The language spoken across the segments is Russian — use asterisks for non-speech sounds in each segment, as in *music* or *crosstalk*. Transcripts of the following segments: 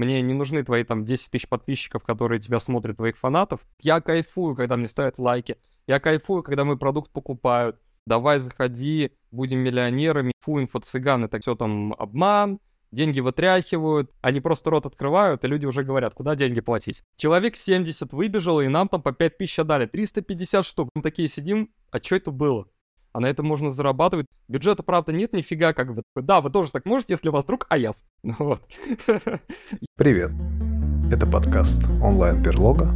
Мне не нужны твои там 10 тысяч подписчиков, которые тебя смотрят, твоих фанатов. Я кайфую, когда мне ставят лайки. Я кайфую, когда мой продукт покупают. Давай заходи, будем миллионерами. Фу, инфо-цыган, это все там обман, деньги вытряхивают, они просто рот открывают, и люди уже говорят, куда деньги платить. Человек 70 выбежал, и нам там по 5000 отдали, 350 штук. Мы такие сидим, а что это было? А на этом можно зарабатывать. Бюджета, правда, нет нифига, как бы. Да, вы тоже так можете, если у вас друг АЯС. *laughs* Ну вот. Привет. Это подкаст онлайн-берлога.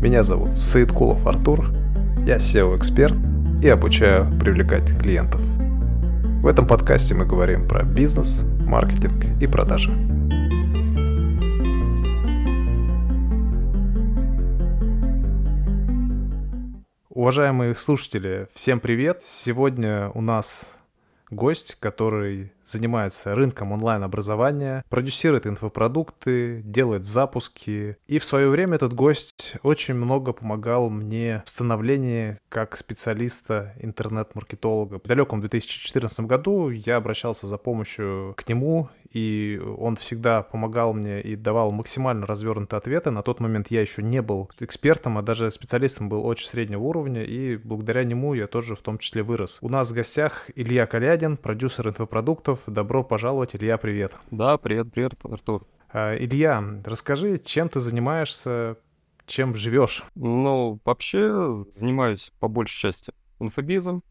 Меня зовут Саидкулов Артур. Я SEO-эксперт и обучаю привлекать клиентов. В этом подкасте мы говорим про бизнес, маркетинг и продажи. Уважаемые слушатели, всем привет! Сегодня у нас гость, который занимается рынком онлайн-образования, продюсирует инфопродукты, делает запуски. И в свое время этот гость очень много помогал мне в становлении как специалиста интернет-маркетолога. В далеком 2014 году я обращался за помощью к нему, и он всегда помогал мне и давал максимально развернутые ответы. На тот момент я еще не был экспертом, а даже специалистом был очень среднего уровня, и благодаря нему я тоже в том числе вырос. У нас в гостях Илья Калядин, продюсер инфопродуктов. Добро пожаловать, Илья, привет. Да, привет, привет, Артур. А, Илья, расскажи, чем ты занимаешься, чем живешь? Ну, вообще занимаюсь по большей части инфобизом,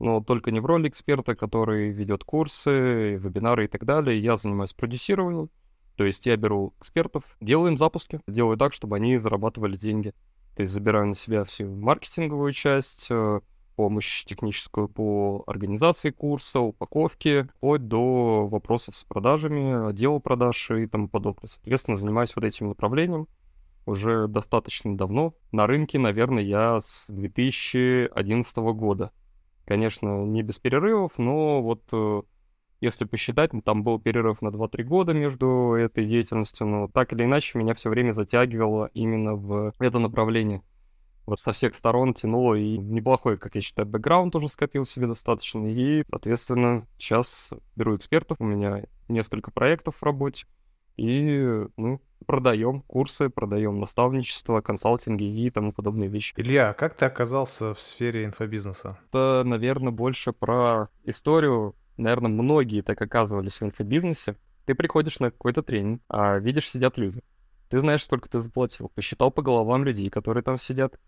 но только не в роли эксперта, который ведет курсы, вебинары и так далее. Я занимаюсь продюсированием, то есть я беру экспертов, делаю им запуски, делаю так, чтобы они зарабатывали деньги. То есть забираю на себя всю маркетинговую часть, э, помощь техническую по организации курса, упаковке, вплоть до вопросов с продажами, отдела продаж и тому подобное. Соответственно, занимаюсь вот этим направлением уже достаточно давно. На рынке, наверное, я с 2011 года. Конечно, не без перерывов, но вот э, если посчитать, ну, там был перерыв на 2-3 года между этой деятельностью, но так или иначе меня все время затягивало именно в это направление. Вот со всех сторон тянуло, и неплохой, как я считаю, бэкграунд уже скопил себе достаточно, и, соответственно, сейчас беру экспертов, у меня несколько проектов в работе, и, ну, продаем курсы, продаем наставничество, консалтинги и тому подобные вещи. Илья, а как ты оказался в сфере инфобизнеса? Это, наверное, больше про историю. Наверное, многие так оказывались в инфобизнесе. Ты приходишь на какой-то тренинг, а видишь, сидят люди. Ты знаешь, сколько ты заплатил. Посчитал по головам людей, которые там сидят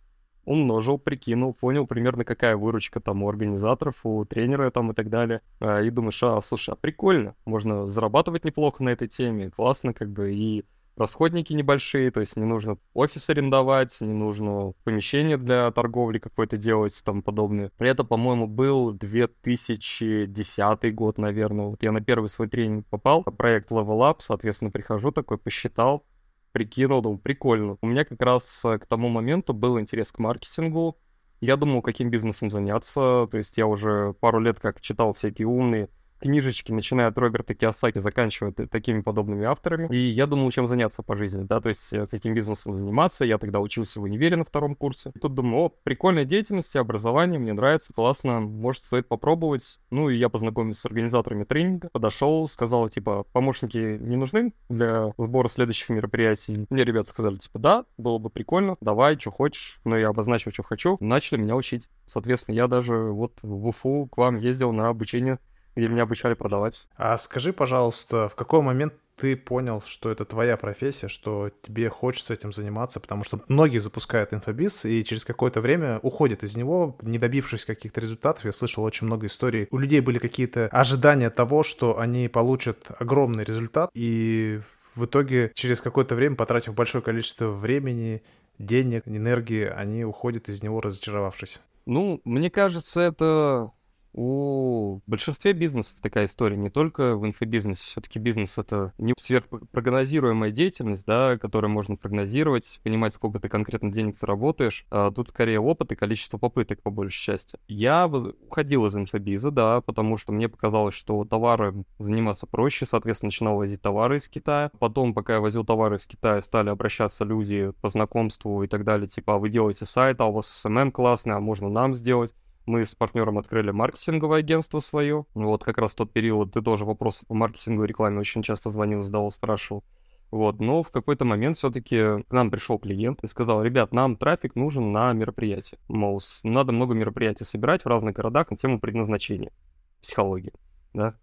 умножил, прикинул, понял примерно какая выручка там у организаторов, у тренера там и так далее. А, и думаешь, а, слушай, а прикольно, можно зарабатывать неплохо на этой теме, классно как бы, и расходники небольшие, то есть не нужно офис арендовать, не нужно помещение для торговли какое-то делать, там подобное. Это, по-моему, был 2010 год, наверное. Вот я на первый свой тренинг попал, проект Level Up, соответственно, прихожу такой, посчитал, прикинул, думал, прикольно. У меня как раз э, к тому моменту был интерес к маркетингу. Я думал, каким бизнесом заняться. То есть я уже пару лет как читал всякие умные книжечки, начиная от Роберта Киосаки, заканчивая такими подобными авторами. И я думал, чем заняться по жизни, да, то есть э, каким бизнесом заниматься. Я тогда учился в универе на втором курсе. И тут думаю, о, прикольная деятельность, образование, мне нравится, классно, может, стоит попробовать. Ну, и я познакомился с организаторами тренинга, подошел, сказал, типа, помощники не нужны для сбора следующих мероприятий. Мне ребята сказали, типа, да, было бы прикольно, давай, что хочешь. Но я обозначил, что хочу. Начали меня учить. Соответственно, я даже вот в Уфу к вам ездил на обучение где меня обучали продавать. А скажи, пожалуйста, в какой момент ты понял, что это твоя профессия, что тебе хочется этим заниматься, потому что многие запускают инфобиз и через какое-то время уходят из него, не добившись каких-то результатов. Я слышал очень много историй. У людей были какие-то ожидания того, что они получат огромный результат, и в итоге через какое-то время, потратив большое количество времени, денег, энергии, они уходят из него разочаровавшись. Ну, мне кажется, это у большинстве бизнесов такая история, не только в инфобизнесе. Все-таки бизнес — это не сверхпрогнозируемая деятельность, да, которую можно прогнозировать, понимать, сколько ты конкретно денег заработаешь. А тут скорее опыт и количество попыток, по большей части. Я уходил из инфобиза, да, потому что мне показалось, что товары заниматься проще, соответственно, начинал возить товары из Китая. Потом, пока я возил товары из Китая, стали обращаться люди по знакомству и так далее, типа, а вы делаете сайт, а у вас SMM классный, а можно нам сделать. Мы с партнером открыли маркетинговое агентство свое. Вот как раз в тот период ты тоже вопрос по маркетингу и рекламе очень часто звонил, задавал, спрашивал. Вот, но в какой-то момент все-таки к нам пришел клиент и сказал, ребят, нам трафик нужен на мероприятие. Мол, надо много мероприятий собирать в разных городах на тему предназначения, психологии, да.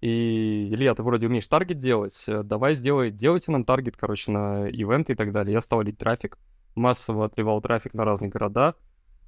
И, Илья, ты вроде умеешь таргет делать, э, давай сделай, делайте нам таргет, короче, на ивенты и так далее. Я стал лить трафик, массово отливал трафик на разные города,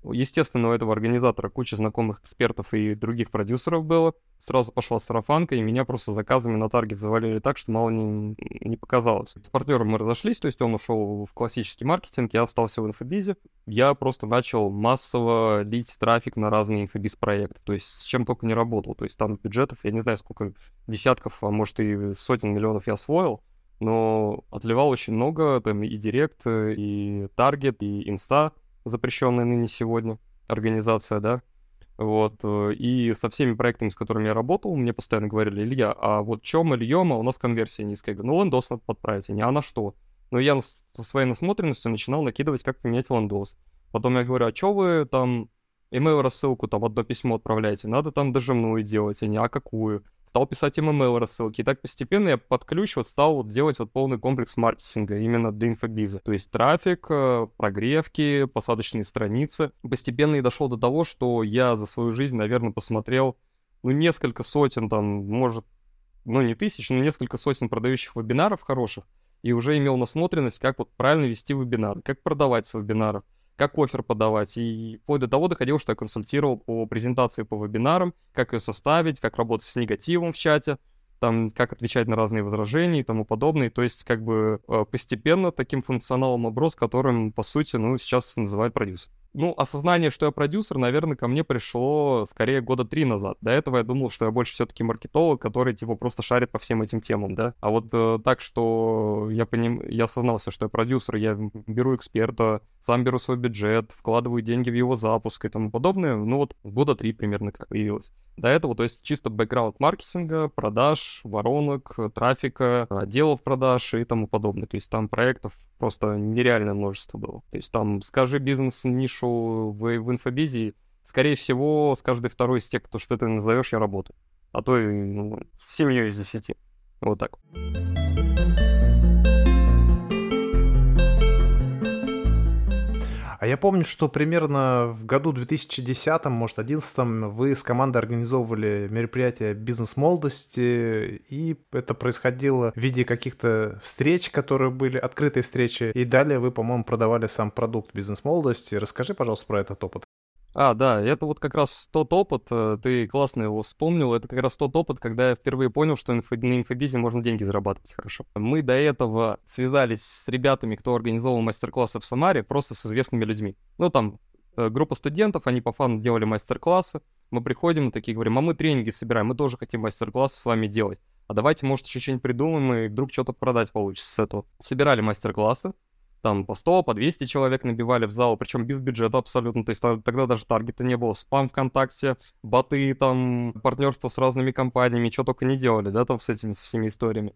Естественно, у этого организатора куча знакомых экспертов и других продюсеров было. Сразу пошла сарафанка, и меня просто заказами на таргет завалили так, что мало не, не показалось. С партнером мы разошлись, то есть он ушел в классический маркетинг, я остался в инфобизе. Я просто начал массово лить трафик на разные инфобиз-проекты, то есть с чем только не работал. То есть там бюджетов, я не знаю, сколько десятков, а может и сотен миллионов я освоил но отливал очень много, там и Директ, и Таргет, и Инста, запрещенная ныне сегодня организация, да, вот, э, и со всеми проектами, с которыми я работал, мне постоянно говорили, Илья, а вот чем или Йома, у нас конверсия низкая. Я говорю, ну, лендос надо подправить, а не а на что? Но я со своей насмотренностью начинал накидывать, как поменять лендос. Потом я говорю, а что вы там email рассылку, там одно письмо отправляете, надо там дожимную делать, а не а какую. Стал писать email рассылки. И так постепенно я под ключ вот стал вот делать вот полный комплекс маркетинга именно для инфобиза. То есть трафик, э, прогревки, посадочные страницы. Постепенно и дошел до того, что я за свою жизнь, наверное, посмотрел ну, несколько сотен, там, может, ну, не тысяч, но несколько сотен продающих вебинаров хороших, и уже имел насмотренность, как вот правильно вести вебинар, как продавать с вебинаров, как офер подавать. И вплоть до того доходило, что я консультировал по презентации по вебинарам, как ее составить, как работать с негативом в чате, там, как отвечать на разные возражения и тому подобное. То есть, как бы э, постепенно таким функционалом оброс, которым, по сути, ну, сейчас называют продюсер. Ну, осознание, что я продюсер, наверное, ко мне пришло скорее года три назад. До этого я думал, что я больше все-таки маркетолог, который, типа, просто шарит по всем этим темам, да. А вот э, так, что я поним... я осознался, что я продюсер, я беру эксперта, сам беру свой бюджет, вкладываю деньги в его запуск и тому подобное, ну вот года три примерно как появилось. До этого, то есть чисто бэкграунд маркетинга, продаж, воронок, трафика, отделов продаж и тому подобное. То есть там проектов просто нереальное множество было. То есть там скажи бизнес-нишу в, в инфобизе, скорее всего, с каждой второй из тех, кто что ты назовешь, я работаю. А то ну, с семьей из десяти. Вот так. А я помню, что примерно в году 2010, может, 2011 вы с командой организовывали мероприятие бизнес-молодости, и это происходило в виде каких-то встреч, которые были открытые встречи, и далее вы, по-моему, продавали сам продукт бизнес-молодости. Расскажи, пожалуйста, про этот опыт. А, да, это вот как раз тот опыт, э, ты классно его вспомнил, это как раз тот опыт, когда я впервые понял, что на инфобизе можно деньги зарабатывать хорошо. Мы до этого связались с ребятами, кто организовал мастер-классы в Самаре, просто с известными людьми. Ну, там, э, группа студентов, они по фану делали мастер-классы, мы приходим и такие говорим, а мы тренинги собираем, мы тоже хотим мастер-классы с вами делать. А давайте, может, еще что-нибудь придумаем, и вдруг что-то продать получится с этого. Собирали мастер-классы, там по 100, по 200 человек набивали в зал, причем без бюджета абсолютно, то есть тогда даже таргета не было, спам ВКонтакте, боты, там, партнерство с разными компаниями, что только не делали, да, там с этими, со всеми историями.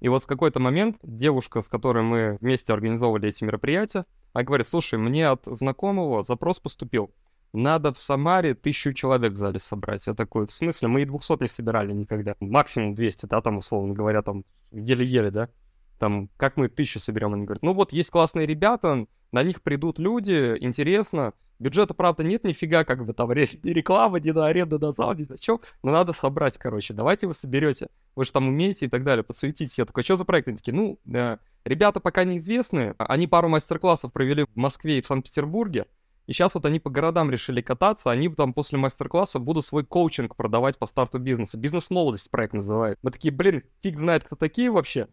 И вот в какой-то момент девушка, с которой мы вместе организовывали эти мероприятия, она говорит, слушай, мне от знакомого запрос поступил, надо в Самаре тысячу человек в зале собрать. Я такой, в смысле, мы и 200 не собирали никогда. Максимум 200, да, там, условно говоря, там, еле-еле, да там, как мы тысячу соберем, они говорят, ну вот есть классные ребята, на них придут люди, интересно, бюджета, правда, нет нифига, как бы там *laughs* ни реклама, ни на аренду, на зал, ни на чем, но надо собрать, короче, давайте вы соберете, вы же там умеете и так далее, подсуетитесь. Я такой, что за проект? Они такие, ну, да, ребята пока неизвестны, они пару мастер-классов провели в Москве и в Санкт-Петербурге, и сейчас вот они по городам решили кататься, они там после мастер-класса будут свой коучинг продавать по старту бизнеса. Бизнес-молодость проект называют. Мы такие, блин, фиг знает, кто такие вообще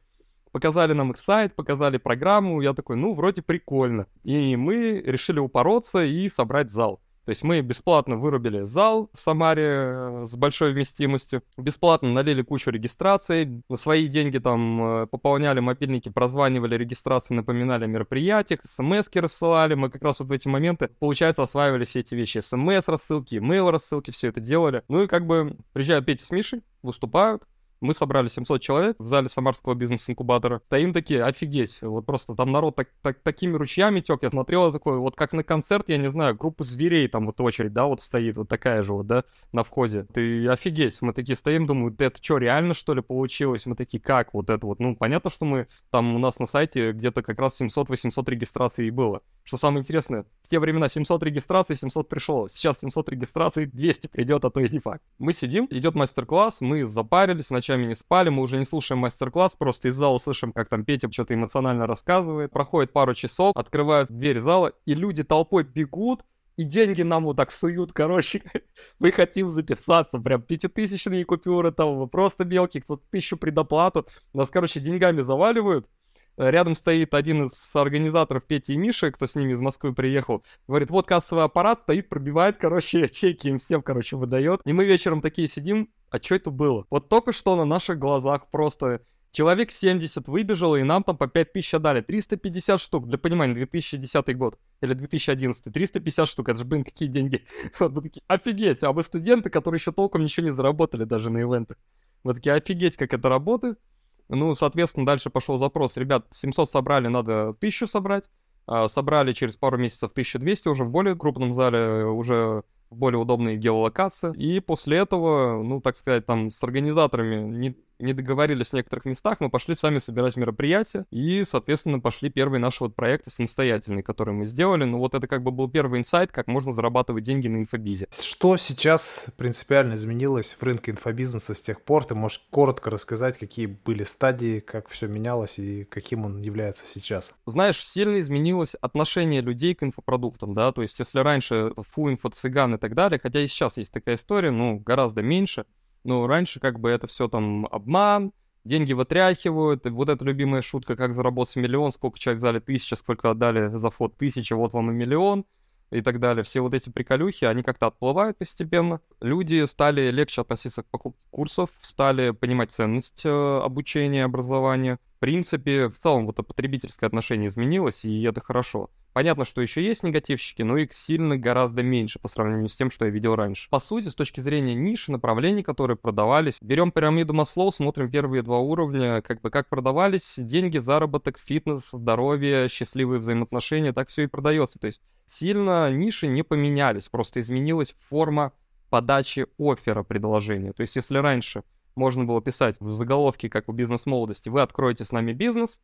показали нам их сайт, показали программу, я такой, ну, вроде прикольно. И мы решили упороться и собрать зал. То есть мы бесплатно вырубили зал в Самаре э, с большой вместимостью, бесплатно налили кучу регистраций, на свои деньги там э, пополняли мобильники, прозванивали регистрации, напоминали о мероприятиях, смс рассылали, мы как раз вот в эти моменты, получается, осваивали все эти вещи, смс рассылки, имейл рассылки, все это делали. Ну и как бы приезжают Петя с Мишей, выступают, Мы собрали 700 человек в зале Самарского бизнес-инкубатора. Стоим такие, офигеть, вот просто там народ так, так, такими ручьями тек. Я смотрел такой, вот как на концерт, я не знаю, группа зверей там вот очередь, да, вот стоит, вот такая же вот, да, на входе. Ты офигеть, мы такие стоим, думаю, это что, реально что ли получилось? Мы такие, как вот это вот? Ну, понятно, что мы там у нас на сайте где-то как раз 700-800 регистраций было. Что самое интересное, в те времена 700 регистраций, 700 пришло. Сейчас 700 регистраций, 200 придет, а то и не факт. Мы сидим, идет мастер-класс, мы запарились, ночами не спали, мы уже не слушаем мастер-класс, просто из зала слышим, как там Петя что-то эмоционально рассказывает. Проходит пару часов, открывают дверь зала, и люди толпой бегут, и деньги нам вот так суют, короче. *laughs* Мы хотим записаться, прям пятитысячные купюры там, просто мелкие, кто-то тысячу предоплату. Нас, короче, деньгами заваливают. Рядом стоит один из организаторов Пети и Миши, кто с ними из Москвы приехал. Говорит, вот кассовый аппарат стоит, пробивает, короче, *laughs* чеки им всем, короче, выдает. И мы вечером такие сидим, а что это было? Вот только что на наших глазах просто человек 70 выбежало, и нам там по 5000 дали. 350 штук, для понимания, 2010 год или 2011, 350 штук, это же, блин, какие деньги. *laughs* Вот мы такие, офигеть, а вы студенты, которые еще толком ничего не заработали даже на ивентах. Мы такие, офигеть, как это работает. Ну, соответственно, дальше пошел запрос. Ребят, 700 собрали, надо 1000 собрать. А, собрали через пару месяцев 1200 уже в более крупном зале, уже в более удобные геолокации. И после этого, ну, так сказать, там с организаторами не, не договорились в некоторых местах, мы пошли сами собирать мероприятия, и, соответственно, пошли первые наши вот проекты самостоятельные, которые мы сделали. Ну, вот это как бы был первый инсайт, как можно зарабатывать деньги на инфобизе. Что сейчас принципиально изменилось в рынке инфобизнеса с тех пор? Ты можешь коротко рассказать, какие были стадии, как все менялось и каким он является сейчас? Знаешь, сильно изменилось отношение людей к инфопродуктам, да, то есть если раньше фу, инфо, цыган и так далее, хотя и сейчас есть такая история, ну, гораздо меньше, ну, раньше как бы это все там обман, деньги вытряхивают, вот эта любимая шутка, как заработать миллион, сколько человек взяли тысяча, сколько отдали за фот тысяча, вот вам и миллион и так далее. Все вот эти приколюхи, они как-то отплывают постепенно. Люди стали легче относиться к покупке курсов, стали понимать ценность э, обучения, образования. Принципе, в целом вот это потребительское отношение изменилось, и это хорошо. Понятно, что еще есть негативщики, но их сильно гораздо меньше по сравнению с тем, что я видел раньше. По сути, с точки зрения ниши, направлений, которые продавались, берем пирамиду Маслоу, смотрим первые два уровня, как бы как продавались деньги, заработок, фитнес, здоровье, счастливые взаимоотношения, так все и продается. То есть сильно ниши не поменялись, просто изменилась форма подачи оффера предложения. То есть если раньше можно было писать в заголовке, как в бизнес-молодости, вы откроете с нами бизнес,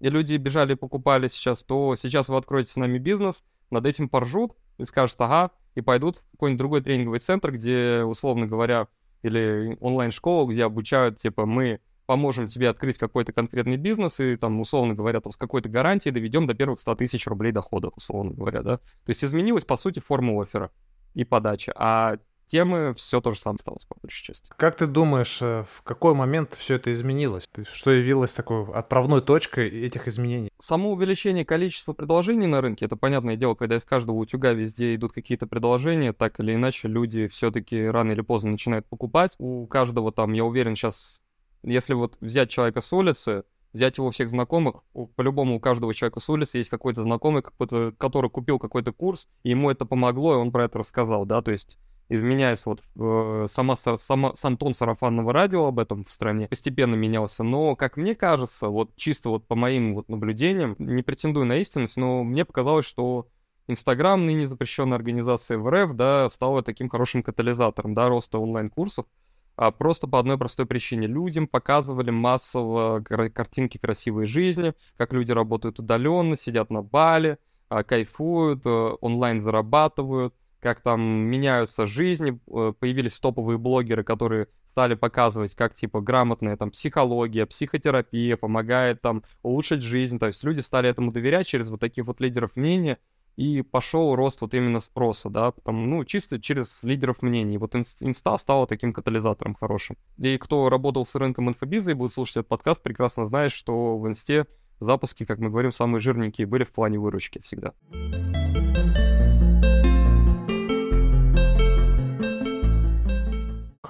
и люди бежали покупали сейчас, то сейчас вы откроете с нами бизнес, над этим поржут и скажут, ага, и пойдут в какой-нибудь другой тренинговый центр, где, условно говоря, или онлайн-школу, где обучают, типа, мы поможем тебе открыть какой-то конкретный бизнес и там, условно говоря, там с какой-то гарантией доведем до первых 100 тысяч рублей дохода, условно говоря, да. То есть изменилась, по сути, форма оффера и подача. А темы все то же самое осталось, по большей части. Как ты думаешь, э, в какой момент все это изменилось? Что явилось такой отправной точкой этих изменений? Само увеличение количества предложений на рынке, это понятное дело, когда из каждого утюга везде идут какие-то предложения, так или иначе люди все-таки рано или поздно начинают покупать. У каждого там, я уверен, сейчас, если вот взять человека с улицы, взять его всех знакомых, по-любому у каждого человека с улицы есть какой-то знакомый, какой который купил какой-то курс, и ему это помогло, и он про это рассказал, да, то есть изменяется вот э, сама, сама, сам тон сарафанного радио об этом в стране, постепенно менялся. Но, как мне кажется, вот чисто вот по моим вот наблюдениям, не претендую на истинность, но мне показалось, что Инстаграм, ныне запрещенная организация в РФ, да, стала таким хорошим катализатором, да, роста онлайн-курсов, а просто по одной простой причине. Людям показывали массово картинки красивой жизни, как люди работают удаленно, сидят на бале, а, кайфуют, э, онлайн зарабатывают, как там меняются жизни, э, появились топовые блогеры, которые стали показывать, как, типа, грамотная там психология, психотерапия помогает там улучшить жизнь, то есть люди стали этому доверять через вот таких вот лидеров мнения, и пошел рост вот именно спроса, да, там, ну, чисто через лидеров мнений. Вот инста стала таким катализатором хорошим. И кто работал с рынком инфобиза и будет слушать этот подкаст, прекрасно знает, что в инсте запуски, как мы говорим, самые жирненькие были в плане выручки всегда.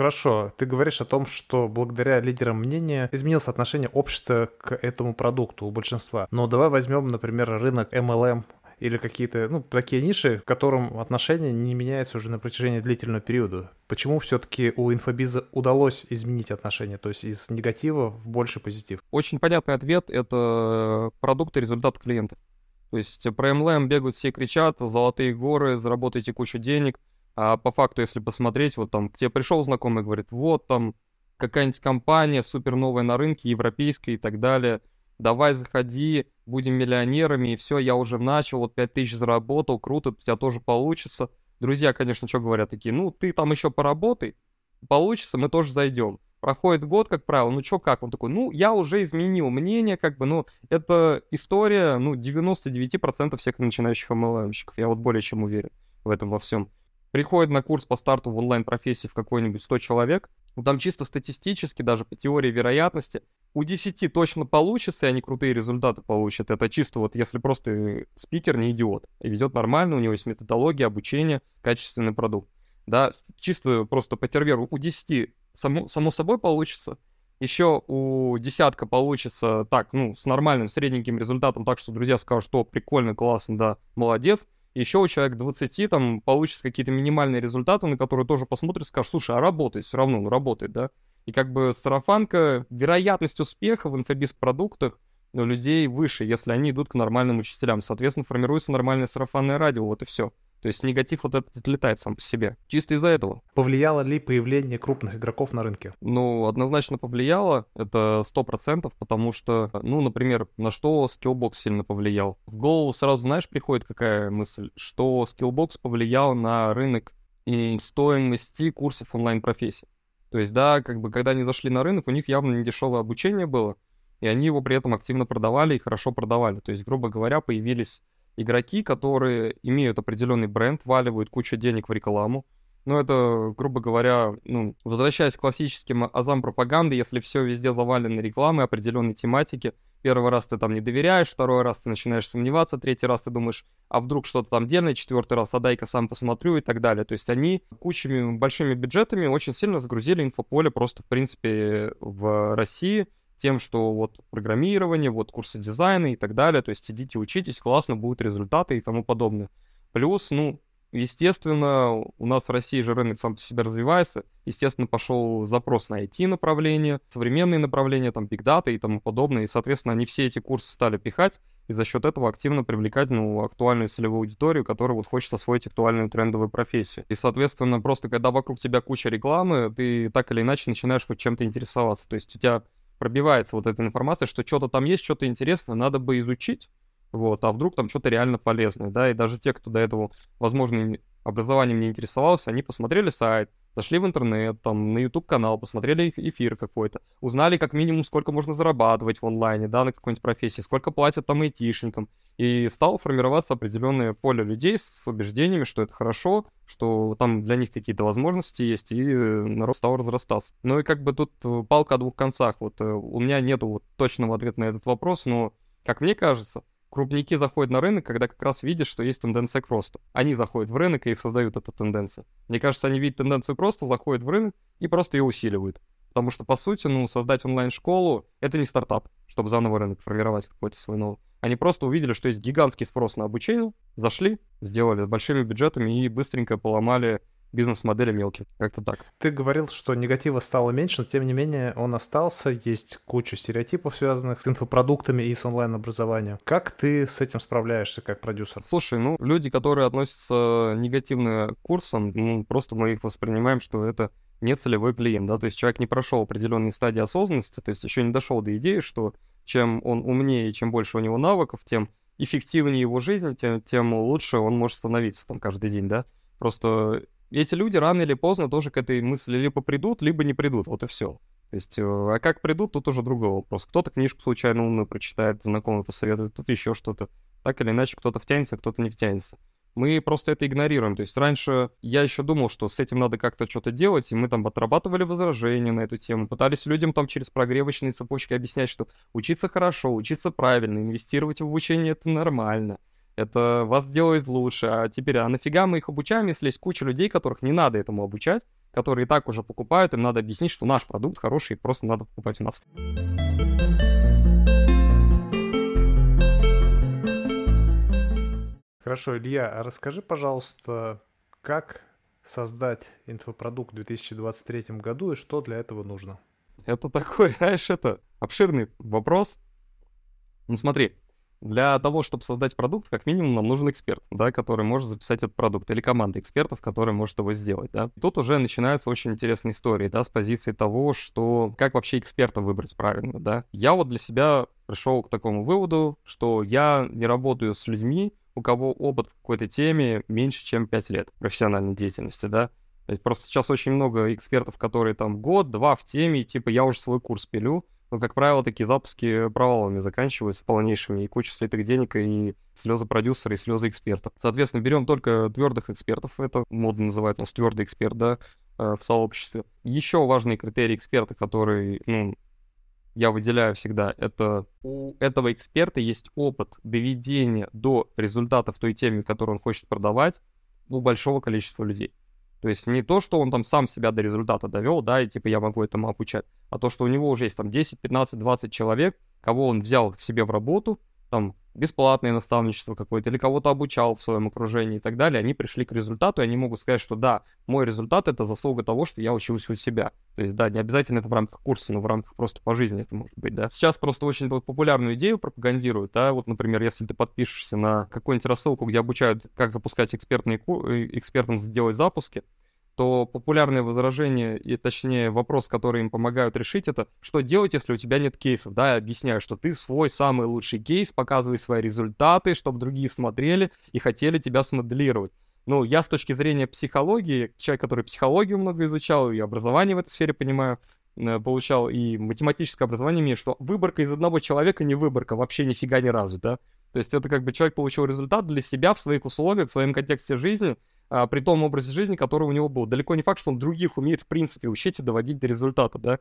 Хорошо, ты говоришь о том, что благодаря лидерам мнения изменилось отношение общества к этому продукту у большинства. Но давай возьмем, например, рынок MLM или какие-то, ну, такие ниши, к которым отношение не меняется уже на протяжении длительного периода. Почему все-таки у инфобиза удалось изменить отношение, то есть из негатива в больше позитив? Очень понятный ответ — это продукты, результат клиентов. То есть про MLM бегают все кричат, золотые горы, заработайте кучу денег, а по факту, если посмотреть, вот там к тебе пришел знакомый, говорит, вот там какая-нибудь компания супер новая на рынке, европейская и так далее, давай заходи, будем миллионерами, и все, я уже начал, вот 5000 заработал, круто, у тебя тоже получится. Друзья, конечно, что говорят такие, ну, ты там еще поработай, получится, мы тоже зайдем. Проходит год, как правило, ну что как? Он такой, ну, я уже изменил мнение, как бы, ну, это история, ну, 99% всех начинающих MLM-щиков, я вот более чем уверен в этом во всем. Приходит на курс по старту в онлайн-профессии в какой-нибудь 100 человек, ну, там чисто статистически, даже по теории вероятности, у 10 точно получится, и они крутые результаты получат. Это чисто вот если просто спикер не идиот, и ведет нормально, у него есть методология, обучение, качественный продукт. Да, чисто просто по терверу у 10 само, само собой получится. Еще у десятка получится так, ну, с нормальным средненьким результатом, так что друзья скажут, что прикольно, классно, да, молодец. Еще у человека 20 там получится какие-то минимальные результаты, на которые тоже посмотрят, скажут, слушай, а работает все равно, ну, работает, да. И как бы сарафанка, вероятность успеха в инфобиз-продуктах у людей выше, если они идут к нормальным учителям. Соответственно, формируется нормальное сарафанное радио, вот и все. То есть негатив вот этот отлетает сам по себе. Чисто из-за этого. Повлияло ли появление крупных игроков на рынке? Ну, однозначно повлияло. Это сто процентов, потому что, ну, например, на что Skillbox сильно повлиял? В голову сразу, знаешь, приходит какая мысль, что Skillbox повлиял на рынок и стоимости курсов онлайн-профессий. То есть, да, как бы, когда они зашли на рынок, у них явно не дешевое обучение было, и они его при этом активно продавали и хорошо продавали. То есть, грубо говоря, появились игроки, которые имеют определенный бренд, валивают кучу денег в рекламу. Ну, это, грубо говоря, ну, возвращаясь к классическим азам пропаганды, если все везде завалено рекламой определенной тематики, первый раз ты там не доверяешь, второй раз ты начинаешь сомневаться, третий раз ты думаешь, а вдруг что-то там делает, четвертый раз, а дай-ка сам посмотрю и так далее. То есть они кучами большими бюджетами очень сильно загрузили инфополе просто, в принципе, в России, тем, что вот программирование, вот курсы дизайна и так далее, то есть идите учитесь, классно будут результаты и тому подобное. Плюс, ну, естественно, у нас в России же рынок сам по себе развивается, естественно, пошел запрос на IT-направление, современные направления, там, Big Data и тому подобное, и, соответственно, они все эти курсы стали пихать, и за счет этого активно привлекать, ну, актуальную целевую аудиторию, которая вот хочет освоить актуальную трендовую профессию. И, соответственно, просто когда вокруг тебя куча рекламы, ты так или иначе начинаешь хоть чем-то интересоваться, то есть у тебя пробивается вот эта информация, что что-то там есть, что-то интересное, надо бы изучить, вот, а вдруг там что-то реально полезное, да, и даже те, кто до этого, возможно, образованием не интересовался, они посмотрели сайт, зашли в интернет, там, на YouTube-канал, посмотрели эфир какой-то, узнали как минимум, сколько можно зарабатывать в онлайне, да, на какой-нибудь профессии, сколько платят там айтишникам, и стало формироваться определенное поле людей с убеждениями, что это хорошо, что там для них какие-то возможности есть, и народ стал разрастаться. Ну и как бы тут э, палка о двух концах, вот э, у меня нету вот точного ответа на этот вопрос, но, как мне кажется, крупники заходят на рынок, когда как раз видят, что есть тенденция к росту. Они заходят в рынок и создают эту тенденцию. Мне кажется, они видят тенденцию к росту, заходят в рынок и просто ее усиливают. Потому что, по сути, ну, создать онлайн-школу — это не стартап, чтобы заново рынок формировать какой-то свой новый. Они просто увидели, что есть гигантский спрос на обучение, зашли, сделали с большими бюджетами и быстренько поломали бизнес-модели мелкие. Как-то так. Ты говорил, что негатива стало меньше, но тем не менее он остался. Есть куча стереотипов, связанных с инфопродуктами и с онлайн-образованием. Как ты с этим справляешься как продюсер? Слушай, ну, люди, которые относятся негативно к курсам, ну, просто мы их воспринимаем, что это не целевой клиент, да, то есть человек не прошел определенные стадии осознанности, то есть еще не дошел до идеи, что чем он умнее чем больше у него навыков, тем эффективнее его жизнь, тем, тем лучше он может становиться там каждый день, да. Просто эти люди рано или поздно тоже к этой мысли либо придут, либо не придут, вот и все. То есть, э, а как придут, тут уже другой вопрос. Кто-то книжку случайно умную прочитает, знакомый посоветует, тут еще что-то. Так или иначе, кто-то втянется, кто-то не втянется. Мы просто это игнорируем. То есть раньше я еще думал, что с этим надо как-то что-то делать, и мы там отрабатывали возражения на эту тему, пытались людям там через прогревочные цепочки объяснять, что учиться хорошо, учиться правильно, инвестировать в обучение это нормально это вас делает лучше. А теперь, а нафига мы их обучаем, если есть куча людей, которых не надо этому обучать, которые и так уже покупают, им надо объяснить, что наш продукт хороший, просто надо покупать у нас. Хорошо, Илья, а расскажи, пожалуйста, как создать инфопродукт в 2023 году и что для этого нужно? Это такой, *laughs* знаешь, это обширный вопрос. Ну смотри, для того, чтобы создать продукт, как минимум нам нужен эксперт, да, который может записать этот продукт, или команда экспертов, которая может его сделать, да. Тут уже начинаются очень интересные истории, да, с позиции того, что как вообще эксперта выбрать правильно, да. Я вот для себя пришел к такому выводу, что я не работаю с людьми, у кого опыт в какой-то теме меньше, чем 5 лет профессиональной деятельности, да. Просто сейчас очень много экспертов, которые там год-два в теме, и типа я уже свой курс пилю, но, как правило, такие запуски провалами заканчиваются полнейшими, и куча слитых денег, и слезы продюсера, и слезы эксперта. Соответственно, берем только твердых экспертов, это модно называют нас твердый эксперт, да, э, в сообществе. Еще важный критерий эксперта, который, ну, я выделяю всегда, это у этого эксперта есть опыт доведения до результата в той теме, которую он хочет продавать, у большого количества людей. То есть не то, что он там сам себя до результата довел, да, и типа я могу этому обучать, а то, что у него уже есть там 10, 15, 20 человек, кого он взял к себе в работу, там бесплатное наставничество какое-то, или кого-то обучал в своем окружении и так далее, они пришли к результату, и они могут сказать, что да, мой результат — это заслуга того, что я учился у себя. То есть, да, не обязательно это в рамках курса, но в рамках просто по жизни это может быть, да. Сейчас просто очень популярную идею пропагандируют, да, вот, например, если ты подпишешься на какую-нибудь рассылку, где обучают, как запускать экспертные, э, экспертам делать запуски, то популярное возражение, и точнее вопрос, который им помогают решить, это что делать, если у тебя нет кейсов? Да, я объясняю, что ты свой самый лучший кейс, показывай свои результаты, чтобы другие смотрели и хотели тебя смоделировать. Ну, я с точки зрения психологии, человек, который психологию много изучал, и образование в этой сфере понимаю, э, получал, и математическое образование имею, что выборка из одного человека не выборка вообще нифига ни разу, да? То есть это как бы человек получил результат для себя в своих условиях, в своем контексте жизни, а, при том образе жизни, который у него был. Далеко не факт, что он других умеет в принципе учить и доводить до результата, да.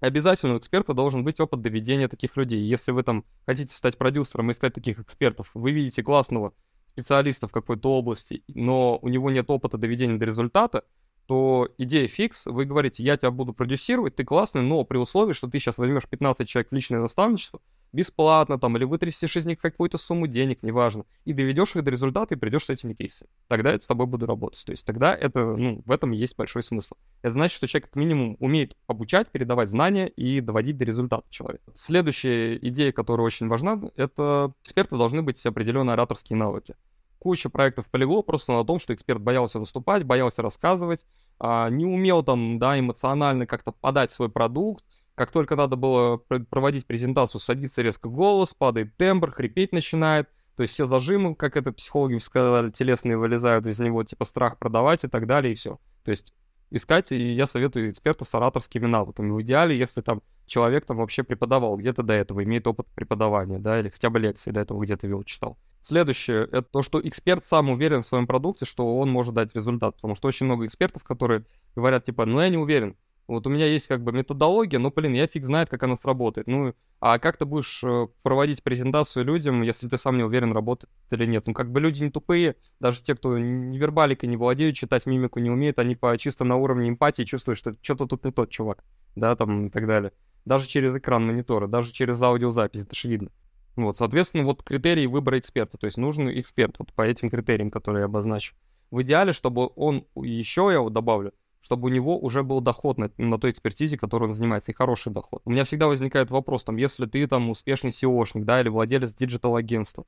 Обязательно у эксперта должен быть опыт доведения таких людей. Если вы там хотите стать продюсером и искать таких экспертов, вы видите классного специалиста в какой-то области, но у него нет опыта доведения до результата, то идея фикс, вы говорите, я тебя буду продюсировать, ты классный, но при условии, что ты сейчас возьмешь 15 человек в личное наставничество, бесплатно там, или вытрясешь из них какую-то сумму денег, неважно, и доведешь их до результата и придешь с этими кейсами. Тогда я с тобой буду работать. То есть тогда это, ну, в этом есть большой смысл. Это значит, что человек как минимум умеет обучать, передавать знания и доводить до результата человека. Следующая идея, которая очень важна, это эксперты должны быть определенные ораторские навыки. Куча проектов полегло просто на том, что эксперт боялся выступать, боялся рассказывать, а, не умел там, да, эмоционально как-то подать свой продукт, как только надо было проводить презентацию, садится резко голос, падает тембр, хрипеть начинает. То есть все зажимы, как это психологи сказали, телесные вылезают из него, типа страх продавать и так далее, и все. То есть искать, и я советую эксперта с ораторскими навыками. В идеале, если там человек там вообще преподавал где-то до этого, имеет опыт преподавания, да, или хотя бы лекции до этого где-то вел, читал. Следующее, это то, что эксперт сам уверен в своем продукте, что он может дать результат, потому что очень много экспертов, которые говорят, типа, ну я не уверен, вот у меня есть как бы методология, но, блин, я фиг знает, как она сработает. Ну, а как ты будешь э, проводить презентацию людям, если ты сам не уверен, работает или нет? Ну, как бы люди не тупые, даже те, кто не вербаликой не владеют, читать мимику не умеют, они по чисто на уровне эмпатии чувствуют, что что-то тут не тот чувак, да, там и так далее. Даже через экран монитора, даже через аудиозапись, это же видно. Вот, соответственно, вот критерии выбора эксперта, то есть нужен эксперт вот по этим критериям, которые я обозначу. В идеале, чтобы он, еще я вот добавлю, чтобы у него уже был доход на, на той экспертизе, которой он занимается, и хороший доход. У меня всегда возникает вопрос, там, если ты там успешный SEO шник, да, или владелец digital-агентства,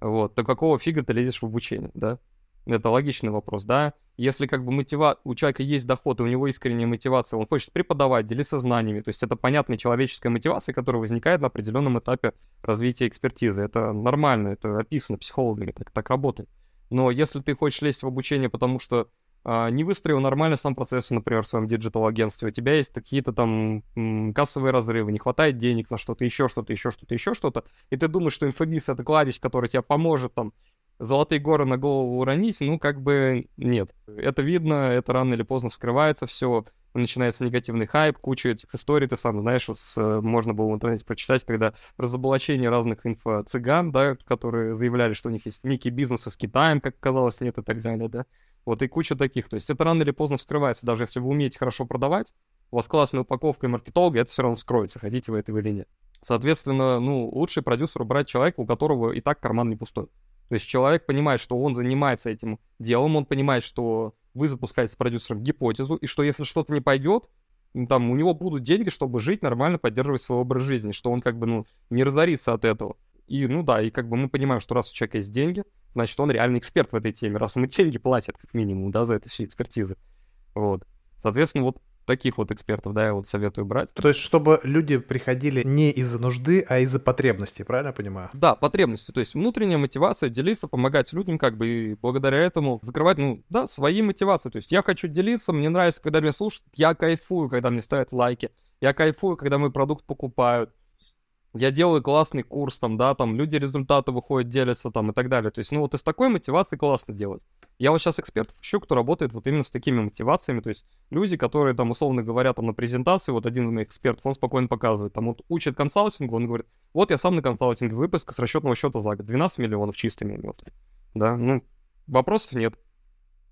вот, то какого фига ты лезешь в обучение, да? Это логичный вопрос, да? Если как бы мотива... у человека есть доход, и у него искренняя мотивация, он хочет преподавать, делиться знаниями, то есть это понятная человеческая мотивация, которая возникает на определенном этапе развития экспертизы. Это нормально, это описано психологами, так, так работает. Но если ты хочешь лезть в обучение, потому что не выстроил нормально сам процесс, например, в своем digital-агентстве, у тебя есть какие-то там кассовые разрывы, не хватает денег на что-то, еще что-то, еще что-то, еще что-то, и ты думаешь, что инфобиз — это кладезь, которая тебе поможет там золотые горы на голову уронить, ну, как бы нет. Это видно, это рано или поздно вскрывается все, начинается негативный хайп, куча этих историй, ты сам знаешь, вот с, можно было в интернете прочитать, когда разоблачение разных инфо-цыган, да, которые заявляли, что у них есть некий бизнес с Китаем, как оказалось, нет и так далее, да, вот и куча таких. То есть это рано или поздно вскрывается, даже если вы умеете хорошо продавать, у вас классная упаковка и маркетолога, это все равно вскроется, хотите вы это или нет. Соответственно, ну, лучший продюсер брать человека, у которого и так карман не пустой. То То есть человек понимает, что он занимается этим делом, он понимает, что вы запускаете с продюсером гипотезу, и что если что-то не пойдет, там у него будут деньги, чтобы жить нормально, поддерживать свой образ жизни, что он как бы, ну, не разорится от этого. И, ну да, и как бы мы понимаем, что раз у человека есть деньги, значит, он реальный эксперт в этой теме, раз ему *laughs* деньги платят, как минимум, да, за это все экспертизы. Вот. Соответственно, вот таких вот экспертов, да, я вот советую брать. То есть, чтобы люди приходили не из-за нужды, а из-за потребности, правильно я понимаю? Да, потребности, то есть внутренняя мотивация делиться, помогать людям, как бы, и благодаря этому закрывать, ну, да, свои мотивации. То есть я хочу делиться, мне нравится, когда меня слушают, я кайфую, когда мне ставят лайки, я кайфую, когда мой продукт покупают, я делаю классный курс, там, да, там люди результаты выходят, делятся там и так далее. То есть, ну вот из такой мотивации классно делать. Я вот сейчас экспертов ищу, кто работает вот именно с такими мотивациями, то есть люди, которые там условно говоря там на презентации, вот один из моих экспертов, он спокойно показывает, там вот учит консалтингу, он говорит, вот я сам на консалтинге выпуска с расчетного счета за год, 12 миллионов чистыми, вот. Да, ну, вопросов нет.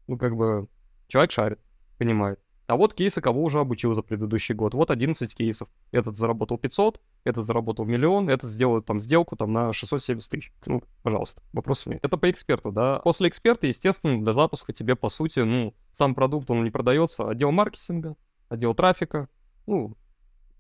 Ну, как бы, человек шарит, понимает. А вот кейсы, кого уже обучил за предыдущий год. Вот 11 кейсов. Этот заработал 500, этот заработал миллион, этот сделает там сделку там на 670 тысяч. Ну, пожалуйста, вопросов нет. Это по эксперту, да. После эксперта, естественно, для запуска тебе, по сути, ну, сам продукт, он не продается. Отдел маркетинга, отдел трафика, ну,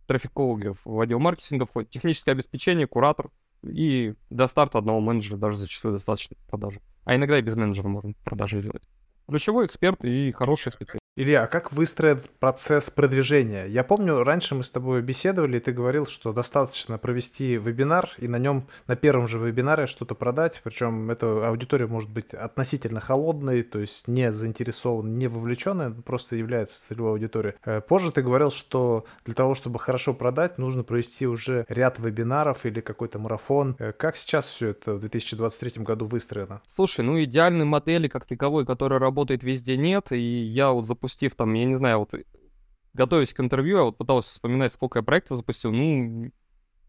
трафикологов в отдел маркетинга входит, техническое обеспечение, куратор, и до старта одного менеджера даже зачастую достаточно продажи. А иногда и без менеджера можно продажи делать. Ключевой эксперт и хороший специалист. Илья, а как выстроен процесс продвижения? Я помню, раньше мы с тобой беседовали, и ты говорил, что достаточно провести вебинар и на нем, на первом же вебинаре что-то продать, причем эта аудитория может быть относительно холодной, то есть не заинтересованной, не вовлеченной, просто является целевой аудиторией. Э, позже ты говорил, что для того, чтобы хорошо продать, нужно провести уже ряд вебинаров или какой-то марафон. Э, как сейчас все это в 2023 году выстроено? Слушай, ну идеальной модели как таковой, которая работает везде, нет, и я вот запустив там, я не знаю, вот готовясь к интервью, я вот пытался вспоминать, сколько я проектов запустил, ну,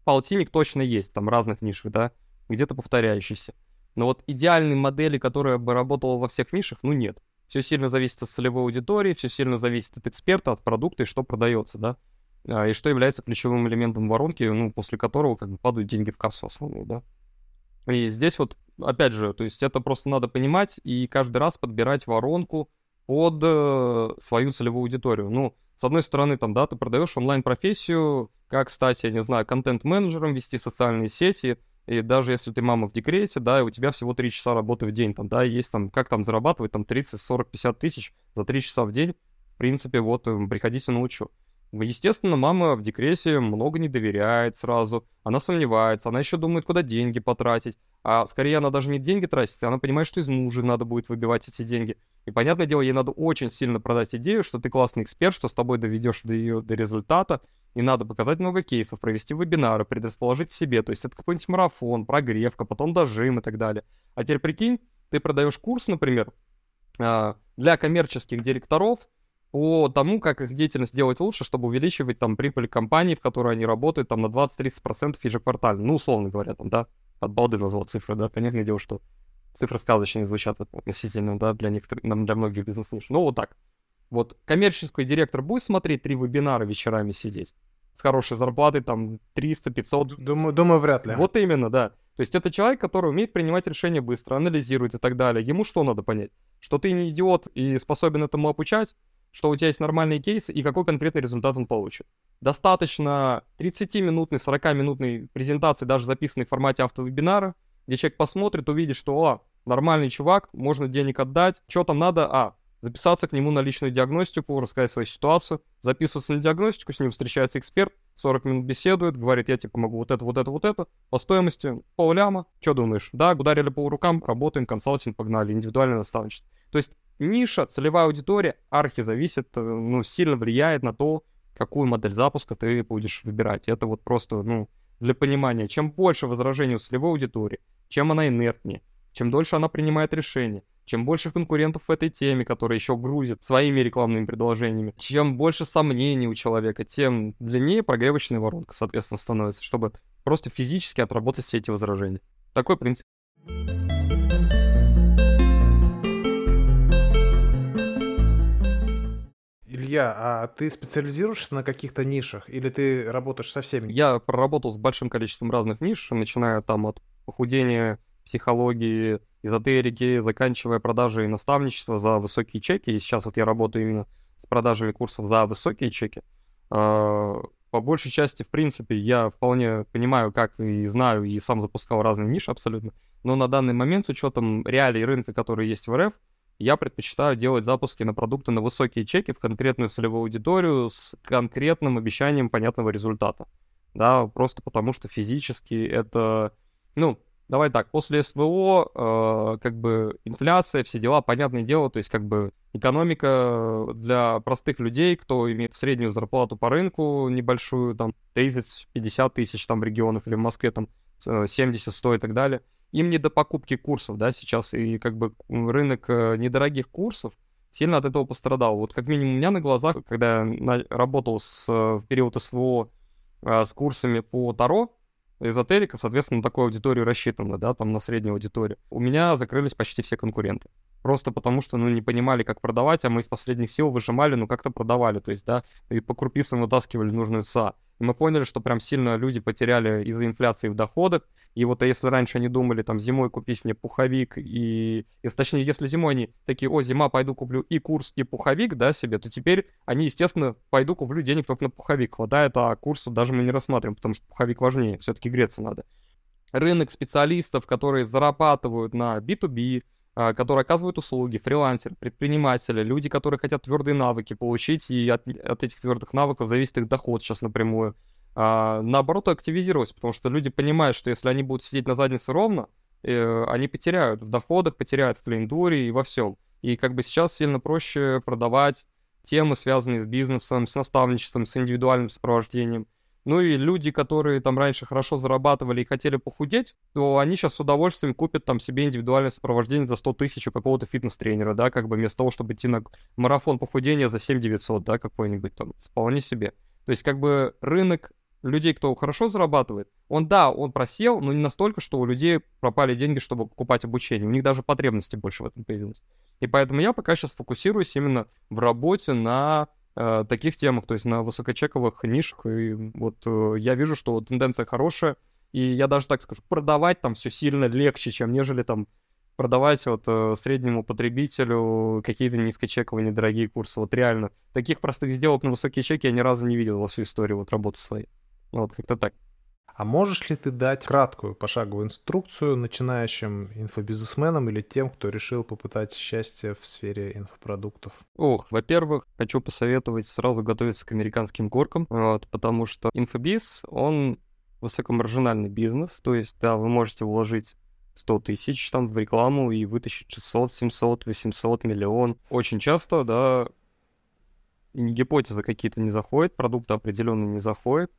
полтинник точно есть, там разных нишах, да, где-то повторяющиеся. Но вот идеальной модели, которая бы работала во всех нишах, ну, нет. Все сильно зависит от целевой аудитории, все сильно зависит от эксперта, от продукта и что продается, да, а, и что является ключевым элементом воронки, ну, после которого как бы падают деньги в кассу основную, да. И здесь вот, опять же, то есть это просто надо понимать и каждый раз подбирать воронку, под э, свою целевую аудиторию. Ну, с одной стороны, там, да, ты продаешь онлайн-профессию, как стать, я не знаю, контент-менеджером, вести социальные сети, и даже если ты мама в декрете, да, и у тебя всего 3 часа работы в день, там, да, есть там, как там зарабатывать, там, 30, 40, 50 тысяч за 3 часа в день, в принципе, вот, э, приходите научу. Естественно, мама в декрете много не доверяет сразу, она сомневается, она еще думает, куда деньги потратить, а скорее она даже не деньги тратит, она понимает, что из мужа надо будет выбивать эти деньги. И, понятное дело, ей надо очень сильно продать идею, что ты классный эксперт, что с тобой доведешь до ее до результата, и надо показать много кейсов, провести вебинары, предрасположить к себе, то есть это какой-нибудь марафон, прогревка, потом дожим и так далее. А теперь прикинь, ты продаешь курс, например, а, для коммерческих директоров, по тому, как их деятельность делать лучше, чтобы увеличивать там прибыль компании, в которой они работают, там на 20-30% ежеквартально. Ну, условно говоря, там, да, от балды назвал цифры, да, понятное дело, что цифры сказочные звучат относительно, да, для некоторых, для многих бизнес-ниш. Ну, вот так. Вот коммерческий директор будет смотреть три вебинара вечерами сидеть с хорошей зарплатой, там, 300-500. Думаю, думаю, вряд ли. Вот именно, да. То есть это человек, который умеет принимать решения быстро, анализирует и так далее. Ему что надо понять? Что ты не идиот и способен этому обучать, что у тебя есть нормальные кейсы и какой конкретный результат он получит. Достаточно 30-минутной, 40-минутной презентации, даже записанной в формате автовебинара, где человек посмотрит, увидит, что, о, нормальный чувак, можно денег отдать, что там надо, а, записаться к нему на личную диагностику, рассказать свою ситуацию, записываться на диагностику, с ним встречается эксперт, 40 минут беседует, говорит, я тебе помогу вот это, вот это, вот это, по стоимости полляма, что думаешь? Да, ударили по рукам, работаем, консалтинг, погнали, индивидуальное наставничество. То есть ниша, целевая аудитория, архи зависит, э, ну, сильно влияет на то, какую модель запуска ты будешь выбирать. Это вот просто, ну, для понимания. Чем больше возражений у целевой аудитории, чем она инертнее, чем дольше она принимает решения, чем больше конкурентов в этой теме, которые еще грузят своими рекламными предложениями, чем больше сомнений у человека, тем длиннее прогревочная воронка, соответственно, становится, чтобы просто физически отработать все эти возражения. Такой принцип. Илья, а ты специализируешься на каких-то нишах или ты работаешь со всеми? Я проработал с большим количеством разных ниш, начиная там от похудения, психологии, эзотерики, заканчивая продажей и наставничество за высокие чеки. И сейчас вот я работаю именно с продажами курсов за высокие чеки. А, по большей части, в принципе, я вполне понимаю, как и знаю, и сам запускал разные ниши абсолютно. Но на данный момент, с учетом реалий рынка, которые есть в РФ, я предпочитаю делать запуски на продукты на высокие чеки в конкретную целевую аудиторию с конкретным обещанием понятного результата. Да, просто потому что физически это, ну, давай так, после СВО, э, как бы инфляция, все дела, понятное дело, то есть как бы экономика для простых людей, кто имеет среднюю зарплату по рынку небольшую, там 30-50 тысяч там в регионах или в Москве там 70-100 э, и так далее, им не до покупки курсов, да, сейчас, и как бы рынок э, недорогих курсов сильно от этого пострадал. Вот как минимум у меня на глазах, когда я работал с, в период СВО с курсами по Таро, эзотерика, соответственно, на такую аудиторию рассчитана, да, там на среднюю аудиторию. У меня закрылись почти все конкуренты. Просто потому что, ну, не понимали, как продавать, а мы из последних сил выжимали, ну, как-то продавали, то есть, да, и по крупицам вытаскивали нужную СА. Мы поняли, что прям сильно люди потеряли из-за инфляции в доходах. И вот а если раньше они думали, там, зимой купить мне пуховик, и, и точнее, если зимой они такие, о, зима, пойду куплю и курс, и пуховик, да, себе, то теперь они, естественно, пойду куплю денег только на пуховик. Хватает, а курсу даже мы не рассматриваем, потому что пуховик важнее, все-таки греться надо. Рынок специалистов, которые зарабатывают на B2B, а, которые оказывают услуги, фрилансеры, предприниматели, люди, которые хотят твердые навыки получить, и от, от этих твердых навыков зависит их доход сейчас напрямую. А, наоборот, активизироваться, потому что люди понимают, что если они будут сидеть на заднице ровно, э, они потеряют в доходах, потеряют в клиентуре и во всем. И как бы сейчас сильно проще продавать темы, связанные с бизнесом, с наставничеством, с индивидуальным сопровождением. Ну и люди, которые там раньше хорошо зарабатывали и хотели похудеть, то они сейчас с удовольствием купят там себе индивидуальное сопровождение за 100 тысяч у какого-то фитнес-тренера, да, как бы вместо того, чтобы идти на марафон похудения за 7 900, да, какой-нибудь там, вполне себе. То есть как бы рынок людей, кто хорошо зарабатывает, он, да, он просел, но не настолько, что у людей пропали деньги, чтобы покупать обучение. У них даже потребности больше в этом появилось. И поэтому я пока сейчас фокусируюсь именно в работе на э, таких темах, то есть на высокочековых нишах. И вот э, я вижу, что тенденция хорошая, и я даже так скажу, продавать там все сильно легче, чем нежели там продавать вот э, среднему потребителю какие-то низкочековые недорогие курсы. Вот реально. Таких простых сделок на высокие чеки я ни разу не видел во всю историю вот работы своей. Вот как-то так. А можешь ли ты дать краткую пошаговую инструкцию начинающим инфобизнесменам или тем, кто решил попытать счастье в сфере инфопродуктов? Ох, во-первых, хочу посоветовать сразу готовиться к американским горкам, вот, потому что инфобиз, он высокомаржинальный бизнес, то есть, да, вы можете вложить 100 тысяч там в рекламу и вытащить 600, 700, 800, миллион. Очень часто, да, гипотезы какие-то не заходят, продукты определенно не заходят,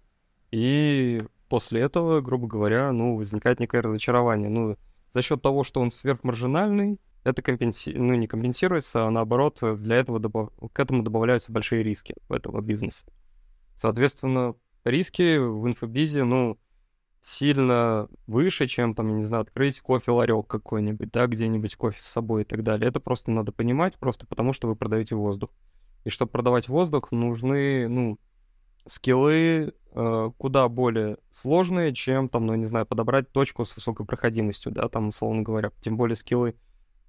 и после этого, грубо говоря, ну, возникает некое разочарование. Ну, за счет того, что он сверхмаржинальный, это компенси... ну, не компенсируется, а наоборот, для этого добав... к этому добавляются большие риски в этого бизнеса. Соответственно, риски в инфобизе, ну, сильно выше, чем, там, я не знаю, открыть кофе-ларек какой-нибудь, да, где-нибудь кофе с собой и так далее. Это просто надо понимать, просто потому что вы продаете воздух. И чтобы продавать воздух, нужны, ну, скиллы куда более сложные, чем там, ну, не знаю, подобрать точку с высокой проходимостью, да, там, условно говоря. Тем более скиллы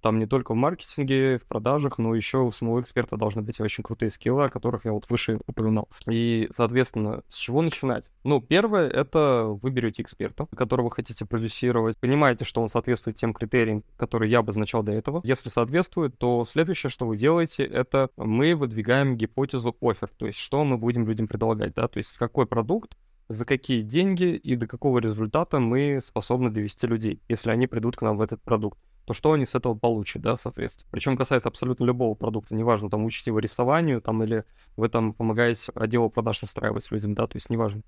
там не только в маркетинге, в продажах, но еще у самого эксперта должны быть очень крутые скиллы, о которых я вот выше упоминал. И, соответственно, с чего начинать? Ну, первое — это выберете эксперта, которого хотите продюсировать. Понимаете, что он соответствует тем критериям, которые я обозначал до этого. Если соответствует, то следующее, что вы делаете, это мы выдвигаем гипотезу офер, то есть что мы будем людям предлагать, да, то есть какой продукт, за какие деньги и до какого результата мы способны довести людей, если они придут к нам в этот продукт то что они с этого получат, да, соответственно. Причем касается абсолютно любого продукта, неважно, там учите его рисованию, там, или вы там помогаете отделу продаж настраивать людям, да, то есть неважно.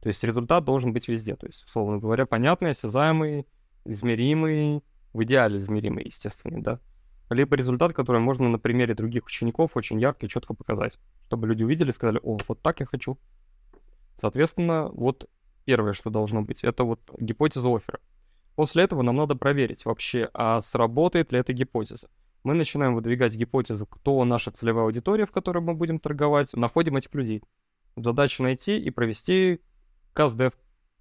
То есть результат должен быть везде, то есть, условно говоря, понятный, осязаемый, измеримый, в идеале измеримый, естественно, да. Либо результат, который можно на примере других учеников очень ярко и четко показать, чтобы люди увидели и сказали, о, вот так я хочу. Соответственно, вот первое, что должно быть, это вот гипотеза оффера. После этого нам надо проверить вообще, а сработает ли эта гипотеза. Мы начинаем выдвигать гипотезу, кто наша целевая аудитория, в которой мы будем торговать, находим этих людей. Задача найти и провести каздев.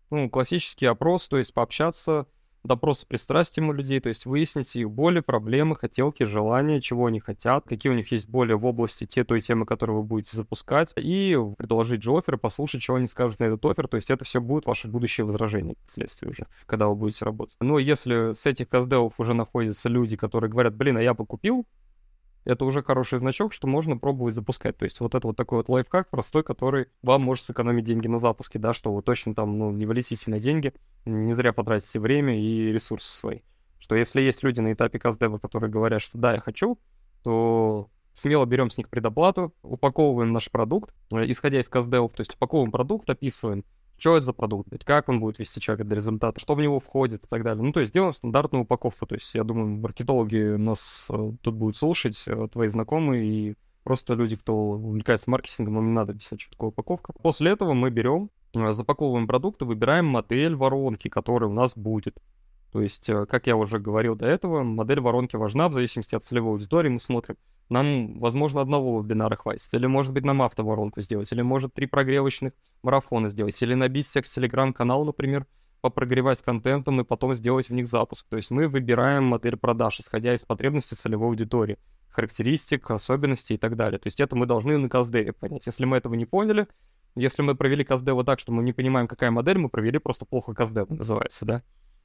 Ну, классический опрос, то есть пообщаться допросы пристрастием у людей, то есть выяснить их боли, проблемы, хотелки, желания, чего они хотят, какие у них есть боли в области те той темы, которую вы будете запускать, и предложить же офер, послушать, что они скажут на этот офер, то есть это все будет ваше будущее возражение вследствие уже, когда вы будете работать. Но если с этих каздевов уже находятся люди, которые говорят, блин, а я бы купил, это уже хороший значок, что можно пробовать запускать. То есть вот это вот такой вот лайфхак простой, который вам может сэкономить деньги на запуске, да, что вы точно там, ну, не валитесь на деньги, не зря потратите время и ресурсы свои. Что если есть люди на этапе каздева, которые говорят, что да, я хочу, то смело берем с них предоплату, упаковываем наш продукт, э, исходя из каздевов, то есть упаковываем продукт, описываем, что это за продукт, как он будет вести человека до результата, что в него входит и так далее. Ну, то есть делаем стандартную упаковку. То есть я думаю, маркетологи нас э, тут будут слушать, э, твои знакомые и просто люди, кто увлекается маркетингом, им надо писать, что такое упаковка. После этого мы берем, э, запаковываем продукты, выбираем модель воронки, которая у нас будет. То есть, как я уже говорил до этого, модель воронки важна в зависимости от целевой аудитории. Мы смотрим, нам, возможно, одного вебинара хватит, или, может быть, нам автоворонку сделать, или, может, три прогревочных марафона сделать, или набить всех телеграм-канал, например, попрогревать контентом и потом сделать в них запуск. То есть мы выбираем модель продаж, исходя из потребностей целевой аудитории, характеристик, особенностей и так далее. То есть это мы должны на каздеве понять. Если мы этого не поняли, если мы провели каздева так, что мы не понимаем, какая модель, мы провели просто плохо каздев, называется, да?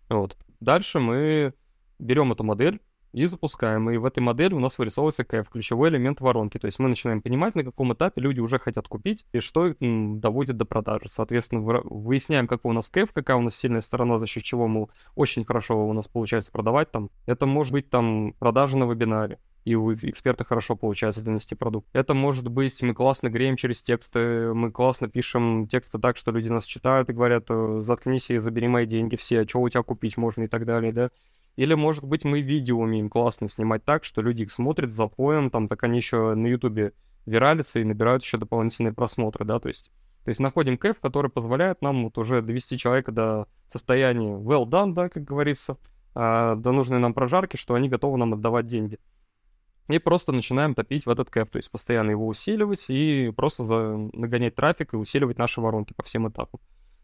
Вот. Дальше мы берем эту модель, и запускаем. И в этой модели у нас вырисовывается КФ, ключевой элемент воронки. То есть мы начинаем понимать, на каком этапе люди уже хотят купить и что их доводит до продажи. Соответственно, выясняем, какой у нас КФ, какая у нас сильная сторона, за счет чего мы очень хорошо у нас получается продавать там. Это может быть там продажа на вебинаре и у эксперта хорошо получается донести продукт. Это может быть, мы классно греем через тексты, мы классно пишем тексты так, что люди нас читают и говорят, «Э, заткнись и забери мои деньги все, а что у тебя купить можно и так далее, да. Или, может быть, мы видео умеем классно снимать так, что люди их смотрят за поем, там, так они еще на Ютубе виралятся и набирают еще дополнительные просмотры, да, то есть, то есть находим кэф, который позволяет нам вот уже довести человека до состояния well done, да, как говорится, а, до нужной нам прожарки, что они готовы нам отдавать деньги. И просто начинаем топить в этот кэф, то есть постоянно его усиливать и просто нагонять трафик и усиливать наши воронки по всем этапам.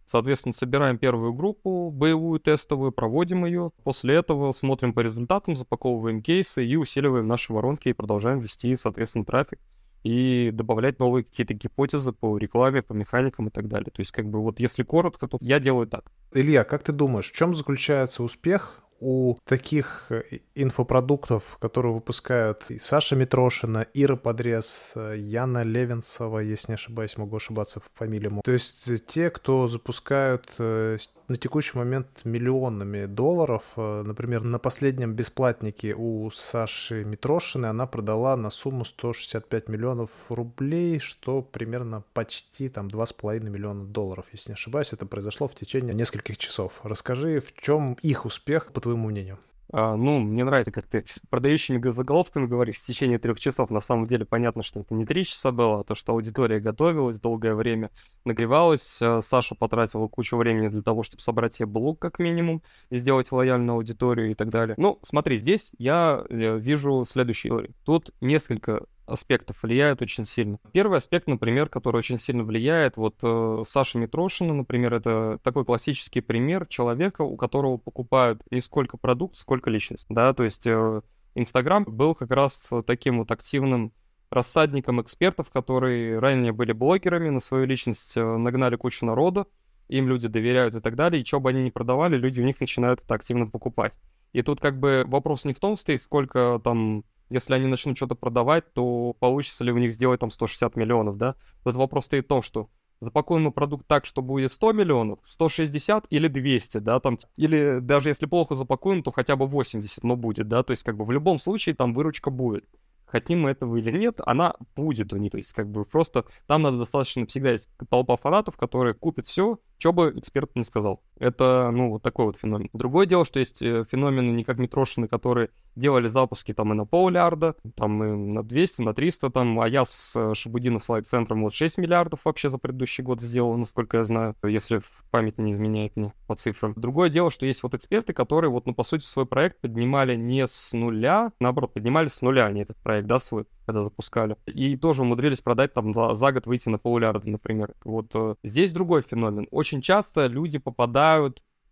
Соответственно, собираем первую группу, боевую, тестовую, проводим ее. После этого смотрим по результатам, запаковываем кейсы и усиливаем наши воронки и продолжаем вести, соответственно, трафик и добавлять новые какие-то гипотезы по рекламе, по механикам и так далее. То есть, как бы вот если коротко, то я делаю так. Илья, как ты думаешь, в чем заключается успех у таких э, инфопродуктов, которые выпускают и Саша Митрошина, Ира Подрез, э, Яна Левинцева, если не ошибаюсь, могу ошибаться в фамилию. То есть те, кто запускают э, на текущий момент миллионами долларов. Например, на последнем бесплатнике у Саши Митрошиной она продала на сумму 165 миллионов рублей, что примерно почти там 2,5 миллиона долларов, если не ошибаюсь. Это произошло в течение нескольких часов. Расскажи, в чем их успех, по твоему твоему мнению? А, ну, мне нравится, как ты продающими заголовками говоришь в течение трех часов. На самом деле понятно, что это не три часа было, а то, что аудитория готовилась долгое время, нагревалась. А, Саша потратила кучу времени для того, чтобы собрать себе блог как минимум, и сделать лояльную аудиторию и так далее. Ну, смотри, здесь я э, вижу следующий. Тут несколько аспектов влияют очень сильно. Первый аспект, например, который очень сильно влияет, вот э, Саша Митрошина, например, это такой классический пример человека, у которого покупают не сколько продукт, сколько личность, да, то есть э, Инстаграм был как раз таким вот активным рассадником экспертов, которые ранее были блогерами, на свою личность э, нагнали кучу народа, им люди доверяют и так далее, и что бы они ни продавали, люди у них начинают это активно покупать. И тут как бы вопрос не в том стоит, сколько там если они начнут что-то продавать, то получится ли у них сделать там 160 миллионов, да? Тут вопрос стоит в том, что запакуем мы продукт так, что будет 100 миллионов, 160 или 200, да, там, или даже если плохо запакуем, то хотя бы 80, но будет, да, то есть как бы в любом случае там выручка будет. Хотим мы этого или нет, она будет у них, то есть как бы просто там надо достаточно всегда есть толпа фанатов, которые купят все, что бы эксперт не сказал. Это, ну, вот такой вот феномен. Другое дело, что есть э, феномены не как Митрошины, которые делали запуски там и на полмиллиарда, там и на 200, на 300, там, а я с э, Шабудинов слайд-центром вот 6 миллиардов вообще за предыдущий год сделал, насколько я знаю, если память не изменяет мне по цифрам. Другое дело, что есть вот эксперты, которые вот, ну, по сути, свой проект поднимали не с нуля, наоборот, поднимали с нуля они этот проект, да, свой, когда запускали. И тоже умудрились продать там за, за год выйти на полмиллиарда, например. Вот э, здесь другой феномен. Очень часто люди попадают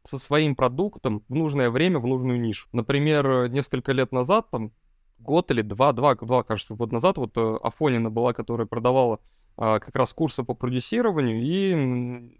со своим продуктом в нужное время, в нужную нишу. Например, несколько лет назад, там, год или два, два, два, кажется, год назад, вот э, Афонина была, которая продавала а, как раз курсы по продюсированию и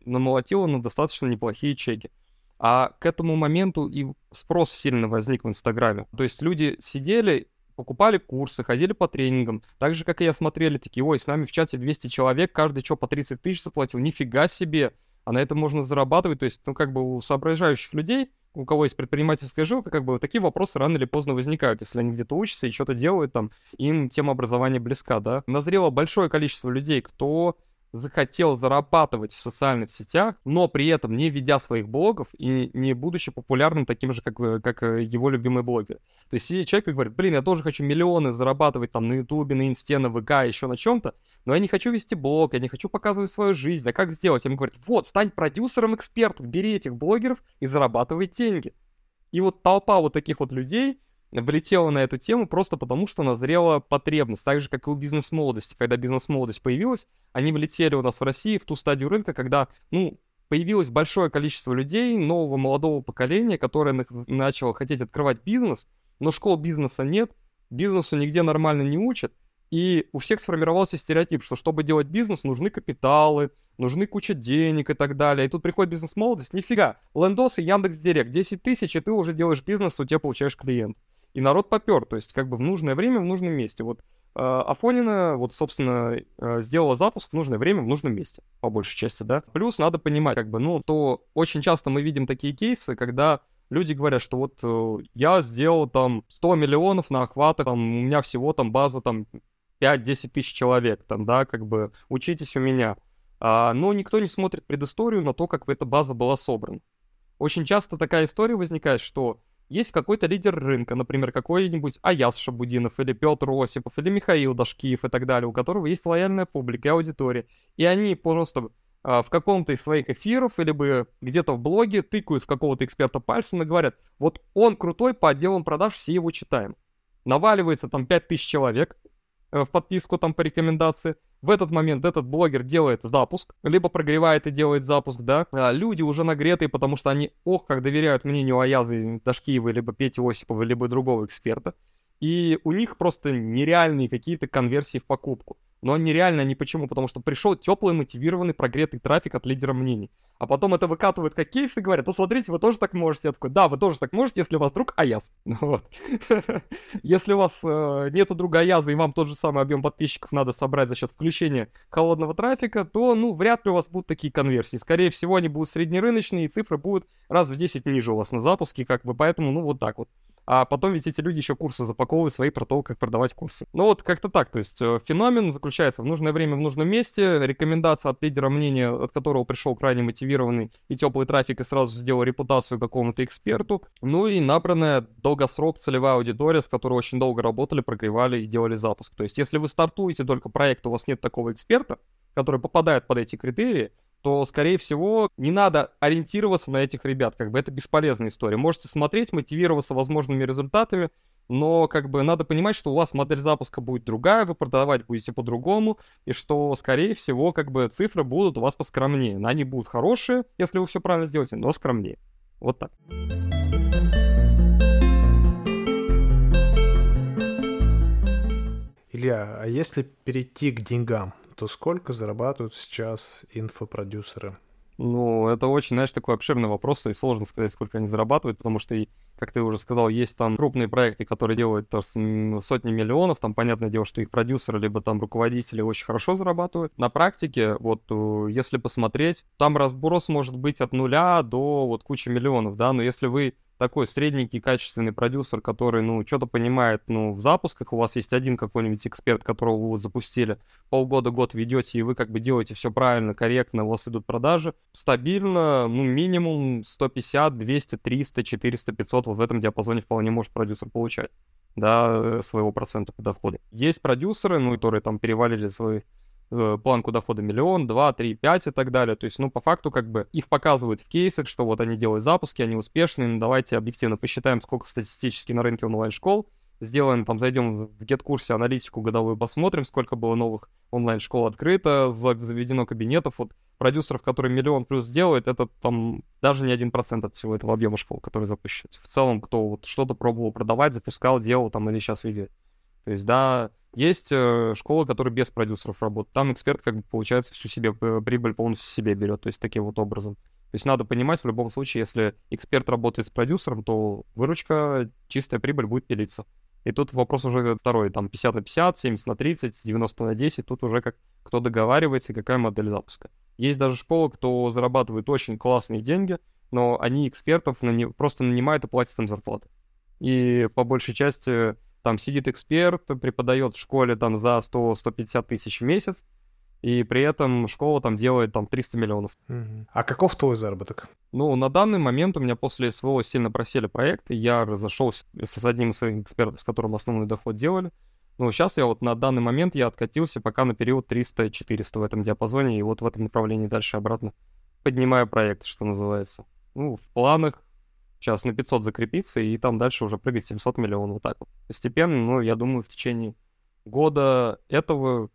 намолотила на достаточно неплохие чеки. А к этому моменту и спрос сильно возник в Инстаграме. То есть люди сидели, покупали курсы, ходили по тренингам. Так же, как и я смотрели, такие, ой, с нами в чате 200 человек, каждый что, по 30 тысяч заплатил, нифига себе. А на этом можно зарабатывать. То есть, ну, как бы у соображающих людей у кого есть предпринимательская жилка, как бы такие вопросы рано или поздно возникают, если они где-то учатся и что-то делают там, им тема образования близка, да. Назрело большое количество людей, кто захотел зарабатывать в социальных сетях, но при этом не ведя своих блогов и не будучи популярным таким же, как, э, как э, его любимый блогер. То есть сидит человек и говорит, блин, я тоже хочу миллионы зарабатывать там на ютубе, на инсте, на ВК, еще на чем-то, но я не хочу вести блог, я не хочу показывать свою жизнь, а как сделать? Ему говорю, вот, стань продюсером экспертов, бери этих блогеров и зарабатывай деньги. И вот толпа вот таких вот людей, влетела на эту тему просто потому, что назрела потребность. Так же, как и у бизнес-молодости. Когда бизнес-молодость появилась, они влетели у нас в России в ту стадию рынка, когда, ну, появилось большое количество людей нового молодого поколения, которое начало хотеть открывать бизнес, но школ бизнеса нет, бизнесу нигде нормально не учат, и у всех сформировался стереотип, что чтобы делать бизнес, нужны капиталы, нужны куча денег и так далее. И тут приходит бизнес-молодость, нифига, Лендос и Яндекс Директ, 10 тысяч, и ты уже делаешь бизнес, у тебя получаешь клиент и народ попер, то есть как бы в нужное время в нужном месте. Вот э, Афонина, вот, собственно, э, сделала запуск в нужное время в нужном месте, по большей части, да. Плюс надо понимать, как бы, ну, то очень часто мы видим такие кейсы, когда люди говорят, что вот э, я сделал там 100 миллионов на охватах, там, у меня всего там база там 5-10 тысяч человек, там, да, как бы, учитесь у меня. А, но никто не смотрит предысторию на то, как эта база была собрана. Очень часто такая история возникает, что есть какой-то лидер рынка, например, какой-нибудь Аяс Шабудинов, или Петр Осипов, или Михаил Дашкиев и так далее, у которого есть лояльная публика и аудитория. И они просто а, в каком-то из своих эфиров или бы где-то в блоге тыкают в какого-то эксперта пальцем и говорят, вот он крутой по отделам продаж, все его читаем. Наваливается там 5000 человек э, в подписку там по рекомендации, в этот момент этот блогер делает запуск, либо прогревает и делает запуск, да. А люди уже нагретые, потому что они, ох, как доверяют мнению Аязы Дашкиевой, либо Пети Осипова, либо другого эксперта. И у них просто нереальные какие-то конверсии в покупку. Но нереально не почему, потому что пришел теплый, мотивированный, прогретый трафик от лидера мнений. А потом это выкатывают как кейс и говорят, ну смотрите, вы тоже так можете. Я такой, да, вы тоже так можете, если у вас друг Аяз. *laughs* Ну вот. *laughs* Если у вас э, нету друга Аяза и вам тот же самый объем подписчиков надо собрать за счет включения холодного трафика, то, ну, вряд ли у вас будут такие конверсии. Скорее всего, они будут среднерыночные, и цифры будут раз в 10 ниже у вас на запуске, как бы, поэтому, ну, вот так вот. А потом ведь эти люди еще курсы запаковывают свои про то, как продавать курсы. Ну вот как-то так, то есть э, феномен заключается в нужное время в нужном месте, рекомендация от лидера мнения, от которого пришел крайне мотивированный и теплый трафик и сразу сделал репутацию какому-то эксперту, ну и набранная долгосрок целевая аудитория, с которой очень долго работали, прогревали и делали запуск. То есть если вы стартуете только проект, у вас нет такого эксперта, который попадает под эти критерии, то, скорее всего, не надо ориентироваться на этих ребят, как бы это бесполезная история. Можете смотреть, мотивироваться возможными результатами, но как бы надо понимать, что у вас модель запуска будет другая, вы продавать будете по-другому, и что, скорее всего, как бы цифры будут у вас поскромнее. Они будут хорошие, если вы все правильно сделаете, но скромнее. Вот так. Илья, а если перейти к деньгам, то сколько зарабатывают сейчас инфопродюсеры? Ну, это очень, знаешь, такой обширный вопрос, и сложно сказать, сколько они зарабатывают, потому что, как ты уже сказал, есть там крупные проекты, которые делают то, сотни миллионов, там, понятное дело, что их продюсеры, либо там руководители очень хорошо зарабатывают. На практике, вот, э, если посмотреть, там разброс может быть от нуля до вот кучи миллионов, да, но если вы такой средненький, качественный продюсер, который, ну, что-то понимает, ну, в запусках, у вас есть один какой-нибудь эксперт, которого вы вот запустили, полгода-год ведете, и вы как бы делаете все правильно, корректно, у вас идут продажи, стабильно, ну, минимум 150, 200, 300, 400, 500, вот в этом диапазоне вполне может продюсер получать да, э, своего процента по доходу. Есть продюсеры, ну, которые там перевалили свои планку дохода миллион, два, три, пять и так далее. То есть, ну, по факту, как бы, их показывают в кейсах, что вот они делают запуски, они успешные, ну, давайте объективно посчитаем, сколько статистически на рынке онлайн-школ, сделаем, там, зайдем в get-курсе аналитику годовую, посмотрим, сколько было новых онлайн-школ открыто, заведено кабинетов, вот продюсеров, которые миллион плюс делают, это там даже не один процент от всего этого объема школ, который запущен. В целом, кто вот что-то пробовал продавать, запускал, делал там или сейчас ведет. То есть, да, есть э, школы, которые без продюсеров работают. Там эксперт, как бы, получается, всю себе прибыль полностью себе берет, то есть таким вот образом. То есть надо понимать в любом случае, если эксперт работает с продюсером, то выручка, чистая прибыль будет пилиться. И тут вопрос уже второй, там 50 на 50, 70 на 30, 90 на 10, тут уже как кто договаривается и какая модель запуска. Есть даже школы, кто зарабатывает очень классные деньги, но они экспертов нани... просто нанимают и платят им зарплаты. И по большей части там сидит эксперт, преподает в школе там за 100-150 тысяч в месяц, и при этом школа там делает там 300 миллионов. А каков твой заработок? Ну, на данный момент у меня после СВО сильно просели проекты, я разошелся с одним из своих экспертов, с которым основной доход делали. Ну, сейчас я вот на данный момент я откатился пока на период 300-400 в этом диапазоне, и вот в этом направлении дальше обратно поднимаю проект, что называется. Ну, в планах сейчас на 500 закрепиться, и там дальше уже прыгать 700 миллионов вот так вот. Постепенно, ну, я думаю, в течение года этого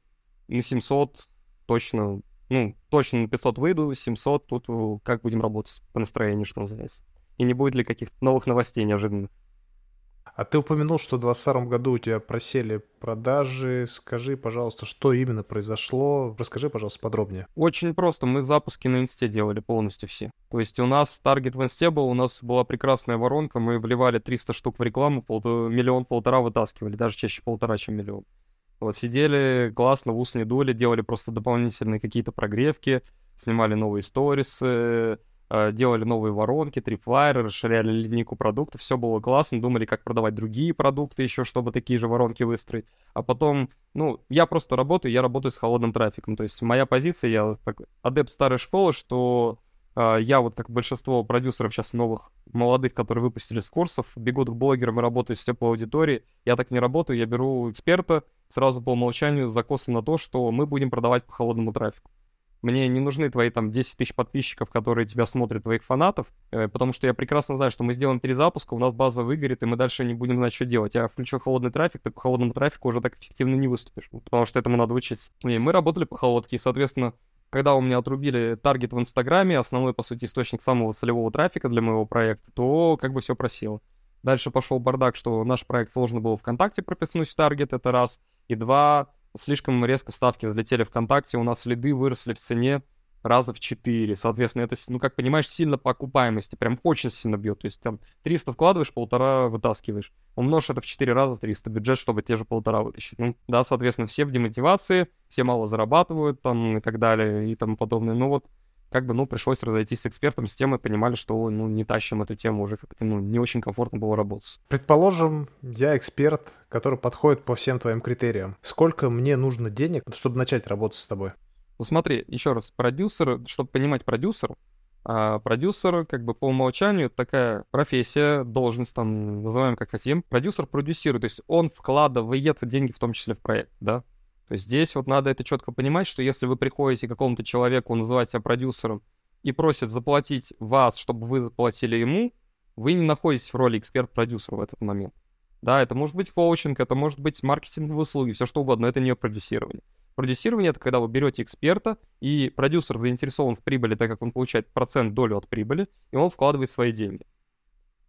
на 700 точно, ну, точно на 500 выйду, 700 тут э, как будем работать по настроению, что называется. И не будет ли каких-то новых новостей неожиданных. А ты упомянул, что в 2022 году у тебя просели продажи. Скажи, пожалуйста, что именно произошло? Расскажи, пожалуйста, подробнее. Очень просто. Мы запуски на инсте делали полностью все. То есть у нас таргет в инсте был, у нас была прекрасная воронка, мы вливали 300 штук в рекламу, пол, миллион-полтора вытаскивали, даже чаще полтора, чем миллион. Вот сидели классно, в ус не дули, делали просто дополнительные какие-то прогревки, снимали новые сторисы, делали новые воронки, трипвайры, расширяли линейку продуктов, все было классно, думали, как продавать другие продукты еще, чтобы такие же воронки выстроить. А потом, ну, я просто работаю, я работаю с холодным трафиком, то есть моя позиция, я так, адепт старой школы, что э, я вот как большинство продюсеров сейчас новых, молодых, которые выпустили с курсов, бегут к блогерам и работают с теплой аудиторией, я так не работаю, я беру эксперта, сразу по умолчанию закосом на то, что мы будем продавать по холодному трафику. Мне не нужны твои там 10 тысяч подписчиков, которые тебя смотрят, твоих фанатов, э, потому что я прекрасно знаю, что мы сделаем три запуска, у нас база выгорит, и мы дальше не будем знать, что делать. Я включу холодный трафик, ты по холодному трафику уже так эффективно не выступишь, потому что этому надо учиться. И мы работали по холодке, и, соответственно, когда у меня отрубили таргет в Инстаграме, основной, по сути, источник самого целевого трафика для моего проекта, то как бы все просело. Дальше пошел бардак, что наш проект сложно было ВКонтакте пропихнуть в таргет, это раз. И два, слишком резко ставки взлетели ВКонтакте, у нас следы выросли в цене раза в 4. Соответственно, это, ну, как понимаешь, сильно по окупаемости, прям очень сильно бьет. То есть там 300 вкладываешь, полтора вытаскиваешь. Умножь это в 4 раза 300 бюджет, чтобы те же полтора вытащить. Ну, да, соответственно, все в демотивации, все мало зарабатывают там и так далее и тому подобное. Ну вот, как бы, ну, пришлось разойтись с экспертом с темой, понимали, что, ну, не тащим эту тему уже как-то, ну, не очень комфортно было работать. Предположим, я эксперт, который подходит по всем твоим критериям. Сколько мне нужно денег, чтобы начать работать с тобой? Ну, смотри, еще раз, продюсер, чтобы понимать продюсер, а продюсер, как бы по умолчанию, такая профессия, должность, там, называем как хотим. Продюсер продюсирует, то есть он вкладывает деньги в том числе в проект, да. Здесь вот надо это четко понимать, что если вы приходите к какому-то человеку, называть себя продюсером, и просит заплатить вас, чтобы вы заплатили ему, вы не находитесь в роли эксперт-продюсера в этот момент. Да, это может быть коучинг, это может быть маркетинговые услуги, все что угодно, но это не продюсирование. Продюсирование — это когда вы берете эксперта, и продюсер заинтересован в прибыли, так как он получает процент долю от прибыли, и он вкладывает свои деньги.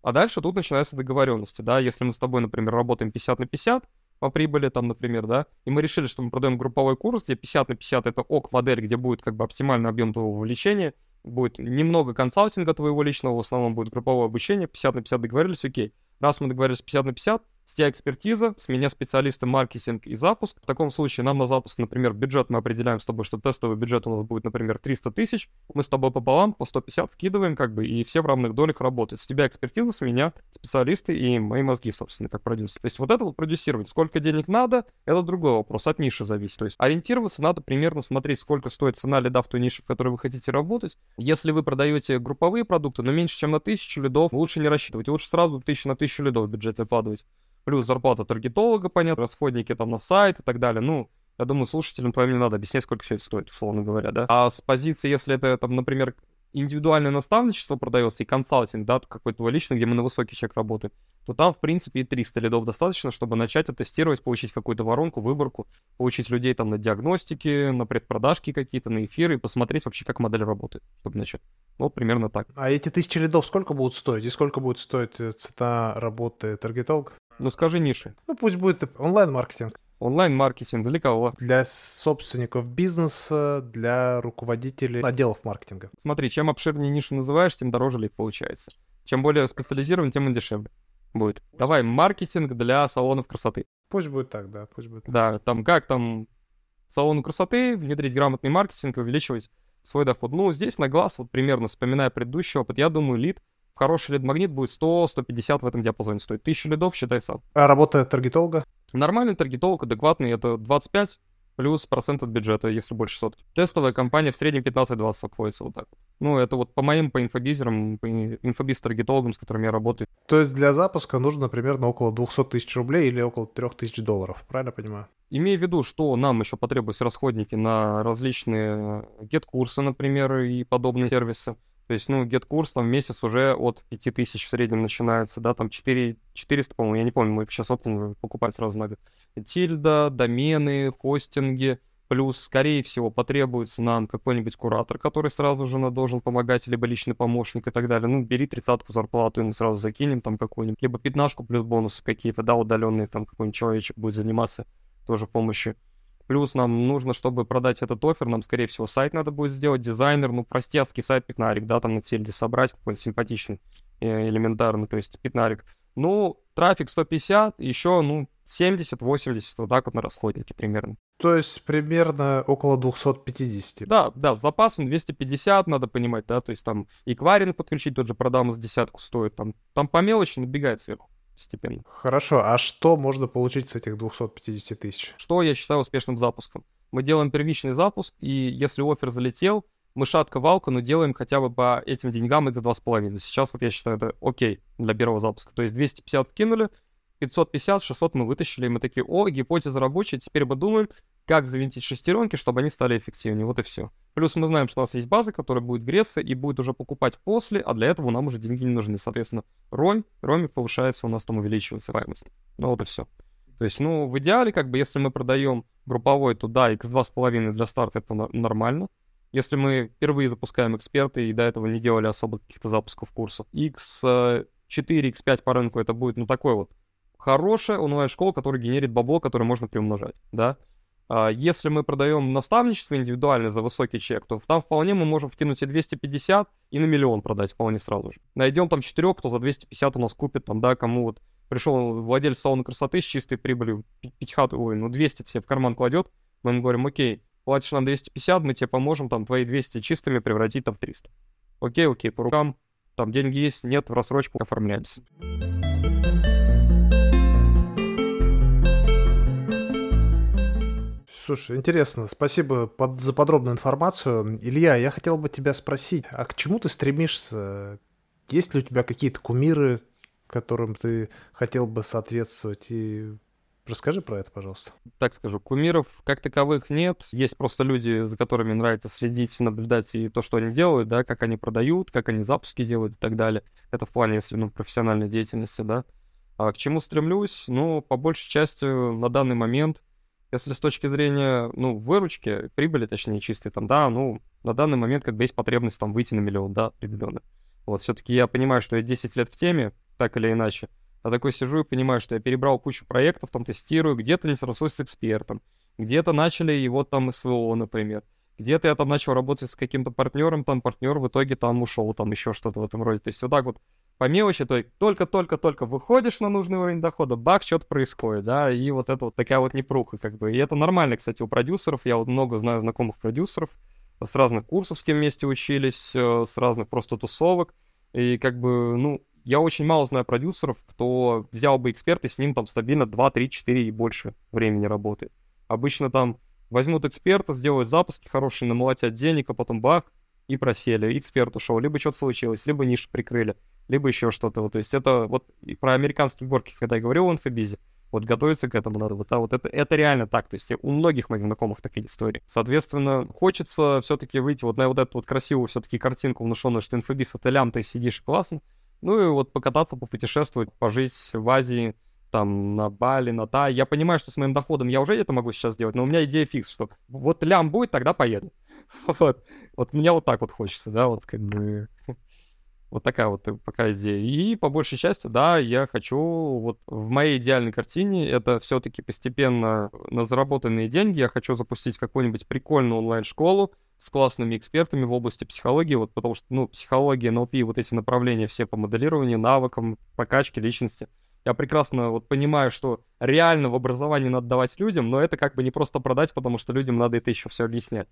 А дальше тут начинаются договоренности, да, если мы с тобой, например, работаем 50 на 50, по прибыли, там, например, да, и мы решили, что мы продаем групповой курс, где 50 на 50 это ок-модель, где будет как бы оптимальный объем твоего вовлечения, будет немного консалтинга твоего личного, в основном будет групповое обучение, 50 на 50 договорились, окей. Раз мы договорились 50 на 50, с тебя экспертиза, с меня специалисты маркетинг и запуск. В таком случае нам на запуск, например, бюджет мы определяем с тобой, что тестовый бюджет у нас будет, например, 300 тысяч. Мы с тобой пополам по 150 вкидываем, как бы, и все в равных долях работают. С тебя экспертиза, с меня специалисты и мои мозги, собственно, как продюсер. То есть вот это вот продюсировать. Сколько денег надо, это другой вопрос, от ниши зависит. То есть ориентироваться надо примерно смотреть, сколько стоит цена лида в той нише, в которой вы хотите работать. Если вы продаете групповые продукты, но меньше, чем на тысячу лидов, лучше не рассчитывать. Лучше сразу тысячу на тысячу лидов в бюджет закладывать плюс зарплата таргетолога, понятно, расходники там на сайт и так далее. Ну, я думаю, слушателям твоим не надо объяснять, сколько все это стоит, условно говоря, да. А с позиции, если это, там, например, индивидуальное наставничество продается и консалтинг, да, какой-то твой личный, где мы на высокий чек работаем, то там, в принципе, и 300 лидов достаточно, чтобы начать оттестировать, получить какую-то воронку, выборку, получить людей там на диагностике, на предпродажки какие-то, на эфиры и посмотреть вообще, как модель работает, чтобы начать. Вот примерно так. А эти тысячи лидов сколько будут стоить? И сколько будет стоить э, цена работы таргетолога? Ну, скажи ниши. Ну, пусть будет онлайн-маркетинг. Онлайн-маркетинг для кого? Для собственников бизнеса, для руководителей отделов маркетинга. Смотри, чем обширнее нишу называешь, тем дороже лид получается. Чем более специализирован, тем он дешевле будет. Давай, маркетинг для салонов красоты. Пусть будет так, да, пусть будет так. Да, там как там салону красоты, внедрить грамотный маркетинг, увеличивать свой доход. Ну, здесь на глаз, вот примерно, вспоминая предыдущий опыт, я думаю, лид, хороший лид-магнит будет 100-150 в этом диапазоне стоить. Тысяча лидов, считай сам. А работа таргетолога? Нормальный таргетолог, адекватный, это 25 плюс процент от бюджета, если больше сотки. Тестовая компания в среднем 15-20 обходится вот так. Ну, это вот по моим, по инфобизерам, по инфобиз-таргетологам, с которыми я работаю. То есть для запуска нужно примерно около 200 тысяч рублей или около 3000 долларов, правильно понимаю? Имея в виду, что нам еще потребуются расходники на различные get-курсы, например, и подобные сервисы, то есть, ну, get-курс там в месяц уже от 5000 в среднем начинается, да, там 4, 400, по-моему, я не помню, мы сейчас оптом покупать сразу надо. Тильда, домены, хостинги, плюс, скорее всего, потребуется нам какой-нибудь куратор, который сразу же должен помогать, либо личный помощник и так далее. Ну, бери тридцатку зарплату, и мы сразу закинем там какую-нибудь, либо пятнашку плюс бонусы какие-то, да, удаленные, там какой-нибудь человечек будет заниматься тоже помощью. Плюс нам нужно, чтобы продать этот офер, нам, скорее всего, сайт надо будет сделать, дизайнер, ну, простецкий сайт пятнарик, да, там на тильде собрать, какой-нибудь симпатичный, э, элементарный, то есть пятнарик. Ну, трафик 150, еще, ну, 70-80, вот так вот на расходнике примерно. То есть примерно около 250. Да, да, с запасом 250, надо понимать, да, то есть там и подключить, тот же продам с десятку стоит, там, там по мелочи набегает сверху постепенно. Хорошо, а что можно получить с этих 250 тысяч? Что я считаю успешным запуском? Мы делаем первичный запуск, и если офер залетел, мы шатка-валка, но делаем хотя бы по этим деньгам x2,5. Сейчас вот я считаю это окей для первого запуска. То есть 250 вкинули, 550, 600 мы вытащили, и мы такие, о, гипотеза рабочая, теперь мы думаем, как завинтить шестеренки, чтобы они стали эффективнее, вот и все. Плюс мы знаем, что у нас есть база, которая будет греться и будет уже покупать после, а для этого нам уже деньги не нужны. Соответственно, ромь, роме повышается, у нас там увеличивается стоимость. Ну вот и все. То есть, ну, в идеале, как бы, если мы продаем групповой, то да, x2,5 для старта это нормально. Если мы впервые запускаем эксперты и до этого не делали особо каких-то запусков курсов, x4, x5 по рынку это будет, ну, такой вот хорошая онлайн-школа, которая генерит бабло, которое можно приумножать, да. А если мы продаем наставничество индивидуально за высокий чек, то там вполне мы можем вкинуть и 250, и на миллион продать вполне сразу же. Найдем там четырех, кто за 250 у нас купит, там, да, кому вот пришел владелец салона красоты с чистой прибылью, пятихат, ой, ну 200 себе в карман кладет, мы ему говорим, окей, платишь нам 250, мы тебе поможем там твои 200 чистыми превратить там в 300. Окей, окей, по рукам, там деньги есть, нет, в рассрочку оформляемся. Слушай, интересно, спасибо под, за подробную информацию. Илья, я хотел бы тебя спросить, а к чему ты стремишься? Есть ли у тебя какие-то кумиры, которым ты хотел бы соответствовать? И расскажи про это, пожалуйста. Так скажу, кумиров как таковых нет. Есть просто люди, за которыми нравится следить, наблюдать и то, что они делают, да, как они продают, как они запуски делают и так далее. Это в плане, если, ну, профессиональной деятельности, да. А к чему стремлюсь? Ну, по большей части на данный момент — если с точки зрения, ну, выручки, прибыли, точнее, чистой, там, да, ну, на данный момент как бы есть потребность там выйти на миллион, да, определенно. Вот, все-таки я понимаю, что я 10 лет в теме, так или иначе. А такой сижу и понимаю, что я перебрал кучу проектов, там тестирую, где-то не срослось с экспертом, где-то начали его там СВО, например. Где-то я там начал работать с каким-то партнером, там партнер в итоге там ушел, там еще что-то в этом роде. То есть вот так вот по мелочи, то только-только-только выходишь на нужный уровень дохода, бак, что-то происходит, да, и вот это вот такая вот непруха, как бы. И это нормально, кстати, у продюсеров. Я вот много знаю знакомых продюсеров, с разных курсов с кем вместе учились, э, с разных просто тусовок. И как бы, ну, я очень мало знаю продюсеров, кто взял бы эксперт и с ним там стабильно 2, 3, 4 и больше времени работает. Обычно там возьмут эксперта, сделают запуски хорошие, намолотят денег, а потом бах, и просели, эксперт ушел, либо что-то случилось, либо нишу прикрыли либо еще что-то. Вот, то есть это вот про американские горки, когда я говорил в инфобизе, вот готовиться к этому надо. Вот, а вот это, это реально так. То есть у многих моих знакомых такие истории. Соответственно, хочется все-таки выйти вот на вот эту вот красивую все-таки картинку внушенную, что инфобиз это лям, ты сидишь классно. Ну и вот покататься, попутешествовать, пожить в Азии, там, на Бали, на Тай. Я понимаю, что с моим доходом я уже это могу сейчас сделать, но у меня идея фикс, что вот лям будет, тогда поеду. *laughs* Вот, вот мне вот так вот хочется, да, вот как бы вот такая вот э, пока идея. И по большей части, да, я хочу вот в моей идеальной картине это все-таки постепенно на заработанные деньги. Я хочу запустить какую-нибудь прикольную онлайн-школу с классными экспертами в области психологии, вот потому что, ну, психология, НЛП, вот эти направления все по моделированию, навыкам, прокачке личности. Я прекрасно вот понимаю, что реально в образовании надо давать людям, но это как бы не просто продать, потому что людям надо это еще все объяснять.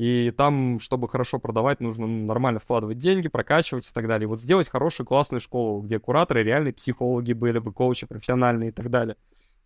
И там, чтобы хорошо продавать, нужно нормально вкладывать деньги, прокачивать и так далее. вот сделать хорошую, классную школу, где кураторы реальные психологи были бы, коучи профессиональные и так далее.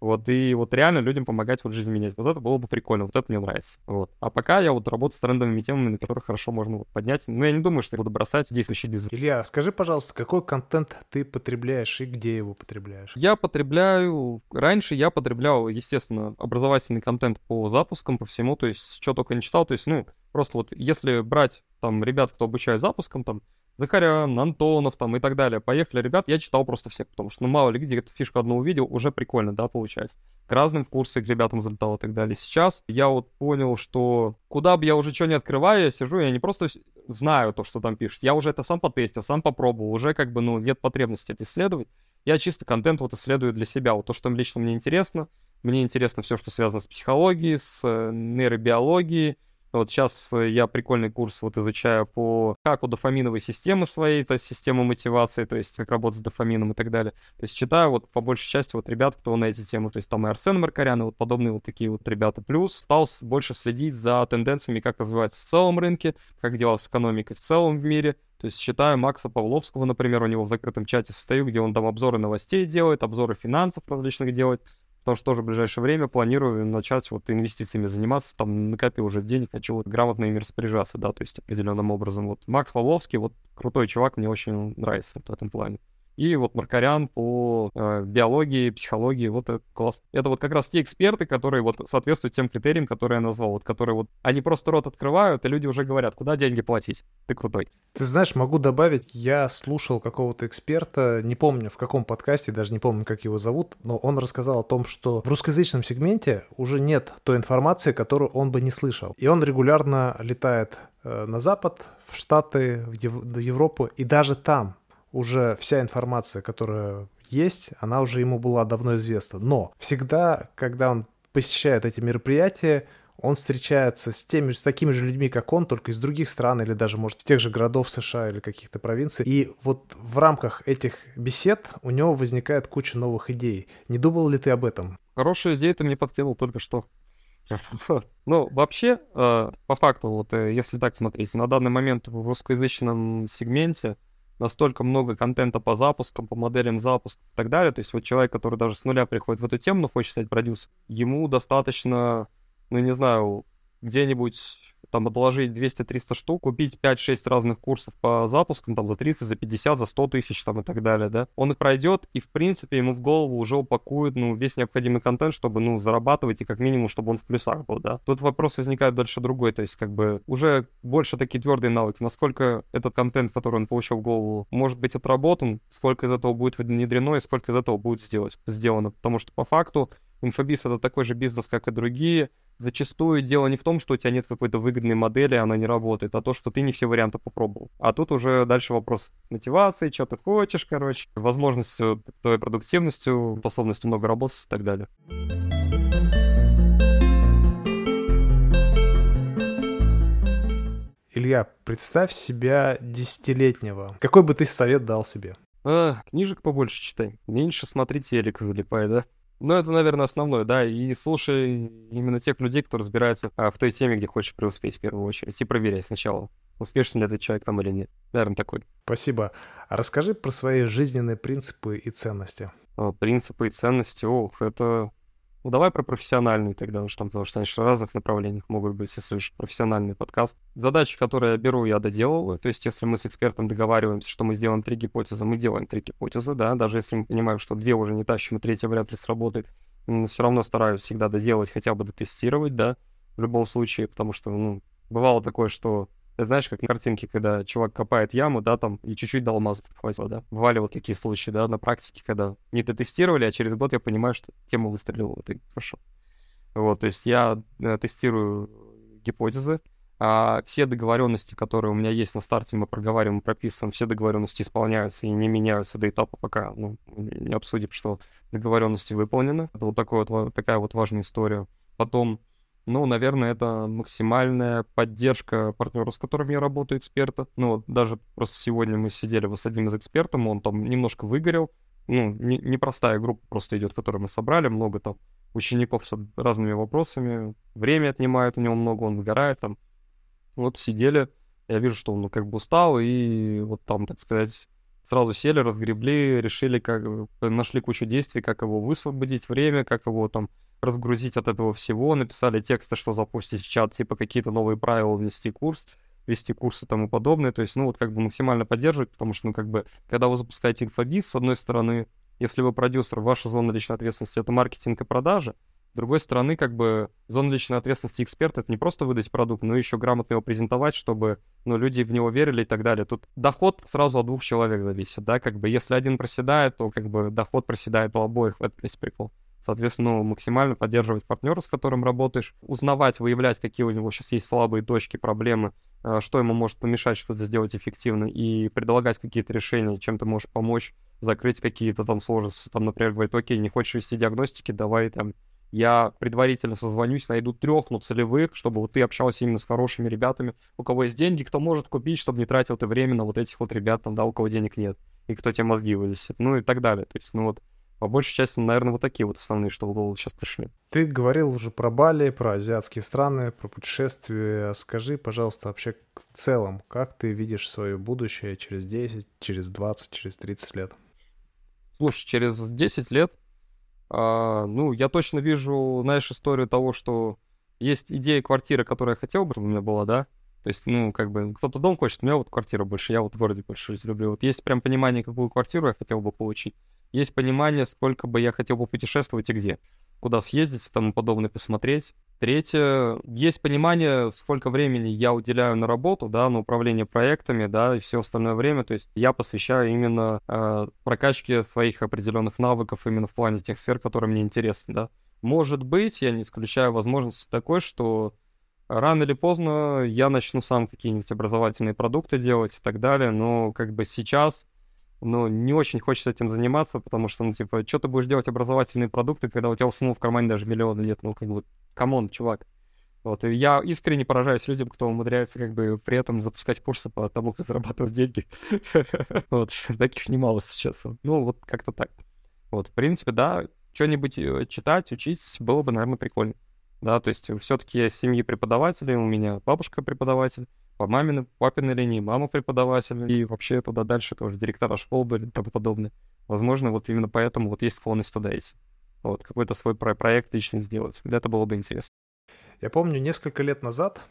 Вот, и вот реально людям помогать вот жизнь менять. Вот это было бы прикольно, вот это мне нравится. Вот. А пока я вот работаю с трендовыми темами, на которых хорошо можно вот поднять. Но я не думаю, что я буду бросать действующий бизнес. Илья, скажи, пожалуйста, какой контент ты потребляешь и где его потребляешь? Я потребляю... Раньше я потреблял, естественно, образовательный контент по запускам, по всему, то есть что только не читал. То есть, ну, просто вот если брать там ребят, кто обучает запускам, там, Захарян, Антонов там и так далее. Поехали, ребят, я читал просто всех, потому что, ну, мало ли где эту фишку одну увидел, уже прикольно, да, получается. К разным в курсы к ребятам залетал и так далее. Сейчас я вот понял, что куда бы я уже что не открываю, я сижу, я не просто знаю то, что там пишут, я уже это сам потестил, сам попробовал, уже как бы, ну, нет потребности это исследовать. Я чисто контент вот исследую для себя, вот то, что лично мне интересно. Мне интересно все, что связано с психологией, с э, нейробиологией, вот сейчас э, я прикольный курс вот изучаю по как у дофаминовой системы своей, то есть системы мотивации, то есть как работать с дофамином и так далее. То есть читаю вот по большей части вот ребят, кто на эти темы, то есть там и Арсен Маркарян, и вот подобные вот такие вот ребята. Плюс стал больше следить за тенденциями, как развивается в целом рынке, как дела с экономикой в целом в мире, то есть читаю Макса Павловского, например, у него в закрытом чате состою, где он там обзоры новостей делает, обзоры финансов различных делает потому что тоже в ближайшее время планирую начать вот инвестициями заниматься, там накопил уже денег, хочу вот грамотно ими распоряжаться, да, то есть определенным образом. Вот Макс Павловский, вот крутой чувак, мне очень нравится в этом плане. И вот Маркарян по э, биологии, психологии, вот это класс. Это вот как раз те эксперты, которые вот соответствуют тем критериям, которые я назвал, вот которые вот, они просто рот открывают, и люди уже говорят, куда деньги платить. Ты крутой. Ты знаешь, могу добавить, я слушал какого-то эксперта, не помню в каком подкасте, даже не помню, как его зовут, но он рассказал о том, что в русскоязычном сегменте уже нет той информации, которую он бы не слышал. И он регулярно летает э, на Запад, в Штаты, в, Ев- в Европу, и даже там уже вся информация, которая есть, она уже ему была давно известна. Но всегда, когда он посещает эти мероприятия, он встречается с теми с такими же людьми, как он, только из других стран или даже, может, из тех же городов США или каких-то провинций. И вот в рамках этих бесед у него возникает куча новых идей. Не думал ли ты об этом? Хорошую идею ты мне подкинул только что. Ну, вообще, э, по факту, вот э, если так смотреть, на данный момент в русскоязычном сегменте настолько много контента по запускам, по моделям запуска и так далее. То есть вот человек, который даже с нуля приходит в эту тему, но хочет стать продюсером, ему достаточно, ну, не знаю, где-нибудь там отложить 200-300 штук, купить 5-6 разных курсов по запускам, там за 30, за 50, за 100 тысяч там и так далее, да, он их пройдет, и в принципе ему в голову уже упакуют, ну, весь необходимый контент, чтобы, ну, зарабатывать, и как минимум, чтобы он в плюсах был, да. Тут вопрос возникает дальше другой, то есть как бы уже больше такие твердые навыки, насколько этот контент, который он получил в голову, может быть отработан, сколько из этого будет внедрено и сколько из этого будет сделать, сделано, потому что по факту инфобиз это такой же бизнес, как и другие, зачастую дело не в том, что у тебя нет какой-то выгодной модели, она не работает, а то, что ты не все варианты попробовал. А тут уже дальше вопрос мотивации, что ты хочешь, короче, возможностью твоей продуктивностью, способностью много работать и так далее. Илья, представь себя десятилетнего. Какой бы ты совет дал себе? А, книжек побольше читай. Меньше смотри телек, залипай, да? Ну, это, наверное, основное, да, и слушай именно тех людей, кто разбирается а, в той теме, где хочешь преуспеть в первую очередь, и проверяй сначала, успешный ли этот человек там или нет. Наверное, такой. Спасибо. А расскажи про свои жизненные принципы и ценности. А, принципы и ценности, ох, это ну, давай про профессиональный тогда уж там, потому что, конечно, в разных направлениях могут быть, если уж профессиональный подкаст. Задачи, которые я беру, я доделываю. То есть, если мы с экспертом договариваемся, что мы сделаем три гипотезы, мы делаем три гипотезы, да, даже если мы понимаем, что две уже не тащим, и третья вряд ли сработает, все равно стараюсь всегда доделать, хотя бы дотестировать, да, в любом случае, потому что, ну, бывало такое, что знаешь, как на картинке, когда чувак копает яму, да, там, и чуть-чуть до алмаза подхватил, да. Бывали вот такие случаи, да, на практике, когда не дотестировали, а через год я понимаю, что тема выстрелила, это хорошо. Вот, то есть я э, тестирую гипотезы, а все договоренности, которые у меня есть на старте, мы проговариваем, прописываем, все договоренности исполняются и не меняются до этапа, пока ну, не обсудим, что договоренности выполнены. Это вот, такой вот такая вот важная история. Потом ну, наверное, это максимальная поддержка партнера, с которым я работаю, эксперта. Ну, вот даже просто сегодня мы сидели с одним из экспертов, он там немножко выгорел. Ну, не, непростая группа просто идет, которую мы собрали, много там учеников с разными вопросами, время отнимает у него много, он выгорает там. Вот сидели, я вижу, что он ну, как бы устал, и вот там, так сказать, сразу сели, разгребли, решили, как нашли кучу действий, как его высвободить, время, как его там разгрузить от этого всего, написали тексты, что запустить в чат, типа какие-то новые правила ввести курс, вести курсы и тому подобное, то есть, ну, вот как бы максимально поддерживать, потому что, ну, как бы, когда вы запускаете инфобиз, с одной стороны, если вы продюсер, ваша зона личной ответственности — это маркетинг и продажи, с другой стороны, как бы, зона личной ответственности эксперта — это не просто выдать продукт, но еще грамотно его презентовать, чтобы, ну, люди в него верили и так далее. Тут доход сразу от двух человек зависит, да, как бы, если один проседает, то, как бы, доход проседает у обоих, в этом весь прикол. Соответственно, ну, максимально поддерживать партнера, с которым работаешь, узнавать, выявлять, какие у него сейчас есть слабые точки, проблемы, э, что ему может помешать что-то сделать эффективно, и предлагать какие-то решения, чем ты можешь помочь, закрыть какие-то там сложности. Там, например, говорит, окей, не хочешь вести диагностики, давай там я предварительно созвонюсь, найду трех, ну, целевых, чтобы вот ты общался именно с хорошими ребятами, у кого есть деньги, кто может купить, чтобы не тратил ты время на вот этих вот ребят, там, да, у кого денег нет, и кто тебе мозги вылезет, ну и так далее. То есть, ну вот, по большей части, наверное, вот такие вот основные, что в голову сейчас пришли. Ты говорил уже про Бали, про азиатские страны, про путешествия. Скажи, пожалуйста, вообще в целом, как ты видишь свое будущее через 10, через 20, через 30 лет? Слушай, через 10 лет, а, ну, я точно вижу, знаешь, историю того, что есть идея квартиры, которая я хотел бы, у меня была, да? То есть, ну, как бы, кто-то дом хочет, у меня вот квартира больше, я вот в городе больше люблю. Вот есть прям понимание, какую квартиру я хотел бы получить есть понимание, сколько бы я хотел бы путешествовать и где, куда съездить и тому подобное посмотреть. Третье, есть понимание, сколько времени я уделяю на работу, да, на управление проектами, да, и все остальное время. То есть я посвящаю именно э, прокачке своих определенных навыков именно в плане тех сфер, которые мне интересны, да. Может быть, я не исключаю возможности такой, что рано или поздно я начну сам какие-нибудь образовательные продукты делать и так далее, но как бы сейчас но не очень хочется этим заниматься, потому что, ну, типа, что ты будешь делать образовательные продукты, когда у тебя в кармане даже миллиона нет, ну, как бы, come on, чувак. Вот, и я искренне поражаюсь людям, кто умудряется как бы при этом запускать курсы по тому, как зарабатывать деньги. *laughs* Вот, таких немало сейчас. Ну, вот как-то так. Вот, в принципе, да, что-нибудь э, читать, учить было бы, наверное, прикольно. Да, то есть все-таки я семьи преподавателей, у меня бабушка преподаватель, по маминой, папиной линии, мама преподаватель, и вообще туда дальше тоже директора школ были и тому подобное. Возможно, вот именно поэтому вот есть склонность туда идти. Вот, какой-то свой про проект личный сделать. Это было бы интересно. Я помню, несколько лет назад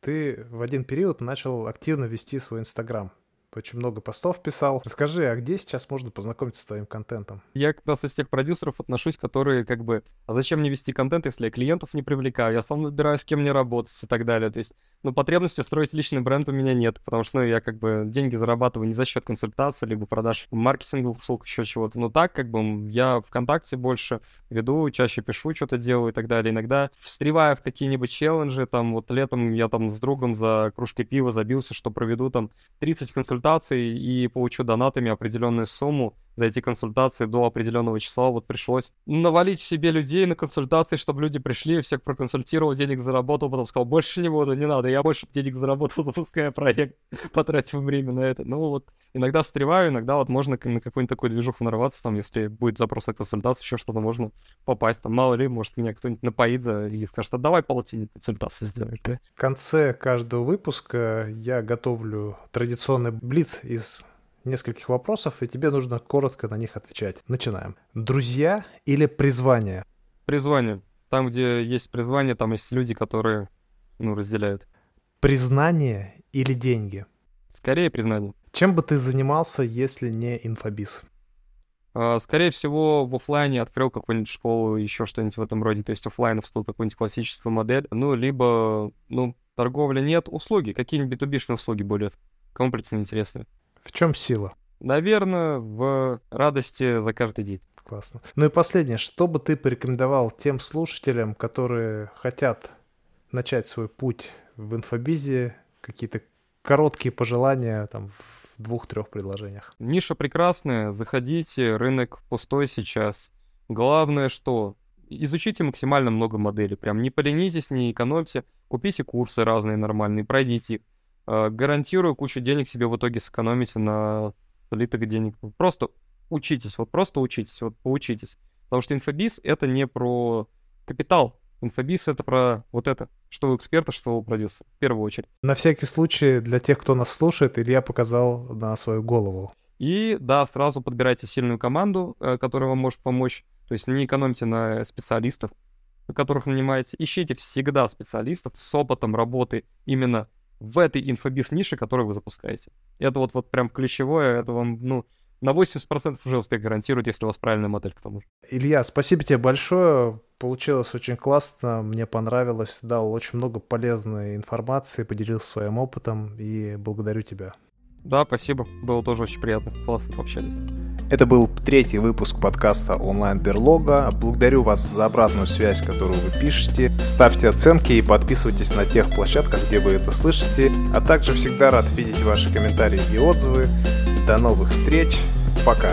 ты в один период начал активно вести свой Инстаграм очень много постов писал. Расскажи, а где сейчас можно познакомиться с твоим контентом? Я как раз из тех продюсеров отношусь, которые как бы, а зачем мне вести контент, если я клиентов не привлекаю, я сам выбираю, с кем мне работать и так далее. То есть, ну, потребности строить личный бренд у меня нет, потому что, ну, я как бы деньги зарабатываю не за счет консультации, либо продаж маркетинговых услуг, еще чего-то. Но так, как бы, я ВКонтакте больше веду, чаще пишу, что-то делаю и так далее. Иногда встревая в какие-нибудь челленджи, там, вот летом я там с другом за кружкой пива забился, что проведу там 30 консультаций консультаций и получу донатами определенную сумму эти консультации до определенного числа. Вот пришлось навалить себе людей на консультации, чтобы люди пришли, всех проконсультировал, денег заработал, потом сказал, больше не буду, не надо, я больше денег заработал, *laughs* запуская проект, потратив время на это. Ну вот, иногда встреваю, иногда вот можно на какую-нибудь такую движуху нарваться, там, если будет запрос на консультацию, еще что-то можно попасть, там, мало ли, может, меня кто-нибудь напоит за... и скажет, а давай полтинник консультации сделаешь, да? В конце каждого выпуска я готовлю традиционный блиц из нескольких вопросов, и тебе нужно коротко на них отвечать. Начинаем. Друзья или призвание? Призвание. Там, где есть призвание, там есть люди, которые, ну, разделяют. Признание или деньги? Скорее признание. Чем бы ты занимался, если не инфобиз? А, скорее всего, в офлайне открыл какую-нибудь школу, еще что-нибудь в этом роде, то есть офлайновскую какую-нибудь классическую модель, ну, либо, ну, торговля нет, услуги. Какие-нибудь b услуги более комплексно интересные. В чем сила? Наверное, в радости за каждый день. Классно. Ну и последнее, что бы ты порекомендовал тем слушателям, которые хотят начать свой путь в инфобизе, какие-то короткие пожелания там в двух-трех предложениях? Ниша прекрасная, заходите, рынок пустой сейчас. Главное, что изучите максимально много моделей, прям не поленитесь, не экономьте, купите курсы разные нормальные, пройдите а, Гарантирую, кучу денег себе в итоге сэкономите на слитых денег. Просто учитесь, вот просто учитесь, вот поучитесь. Потому что инфобиз — это не про капитал, Инфобиз — это про вот это, что у эксперта, что у продюсера, в первую очередь. На всякий случай, для тех, кто нас слушает, Илья показал на свою голову. И да, сразу подбирайте сильную команду, э, которая вам может помочь. То есть не экономьте на специалистов, которых нанимаете. Ищите всегда специалистов с опытом работы именно в этой инфобиз-нише, которую вы запускаете. Это вот, вот прям ключевое, это вам, ну, на 80% уже успех гарантирует, если у вас правильная модель к тому же. Илья, спасибо тебе большое. Получилось очень классно, мне понравилось, дал очень много полезной информации, поделился своим опытом и благодарю тебя. Да, спасибо, было тоже очень приятно, классно пообщались. Это был третий выпуск подкаста «Онлайн Берлога». Благодарю вас за обратную связь, которую вы пишете. Ставьте оценки и подписывайтесь на тех площадках, где вы это слышите. А также всегда рад видеть ваши комментарии и отзывы. До новых встреч. Пока.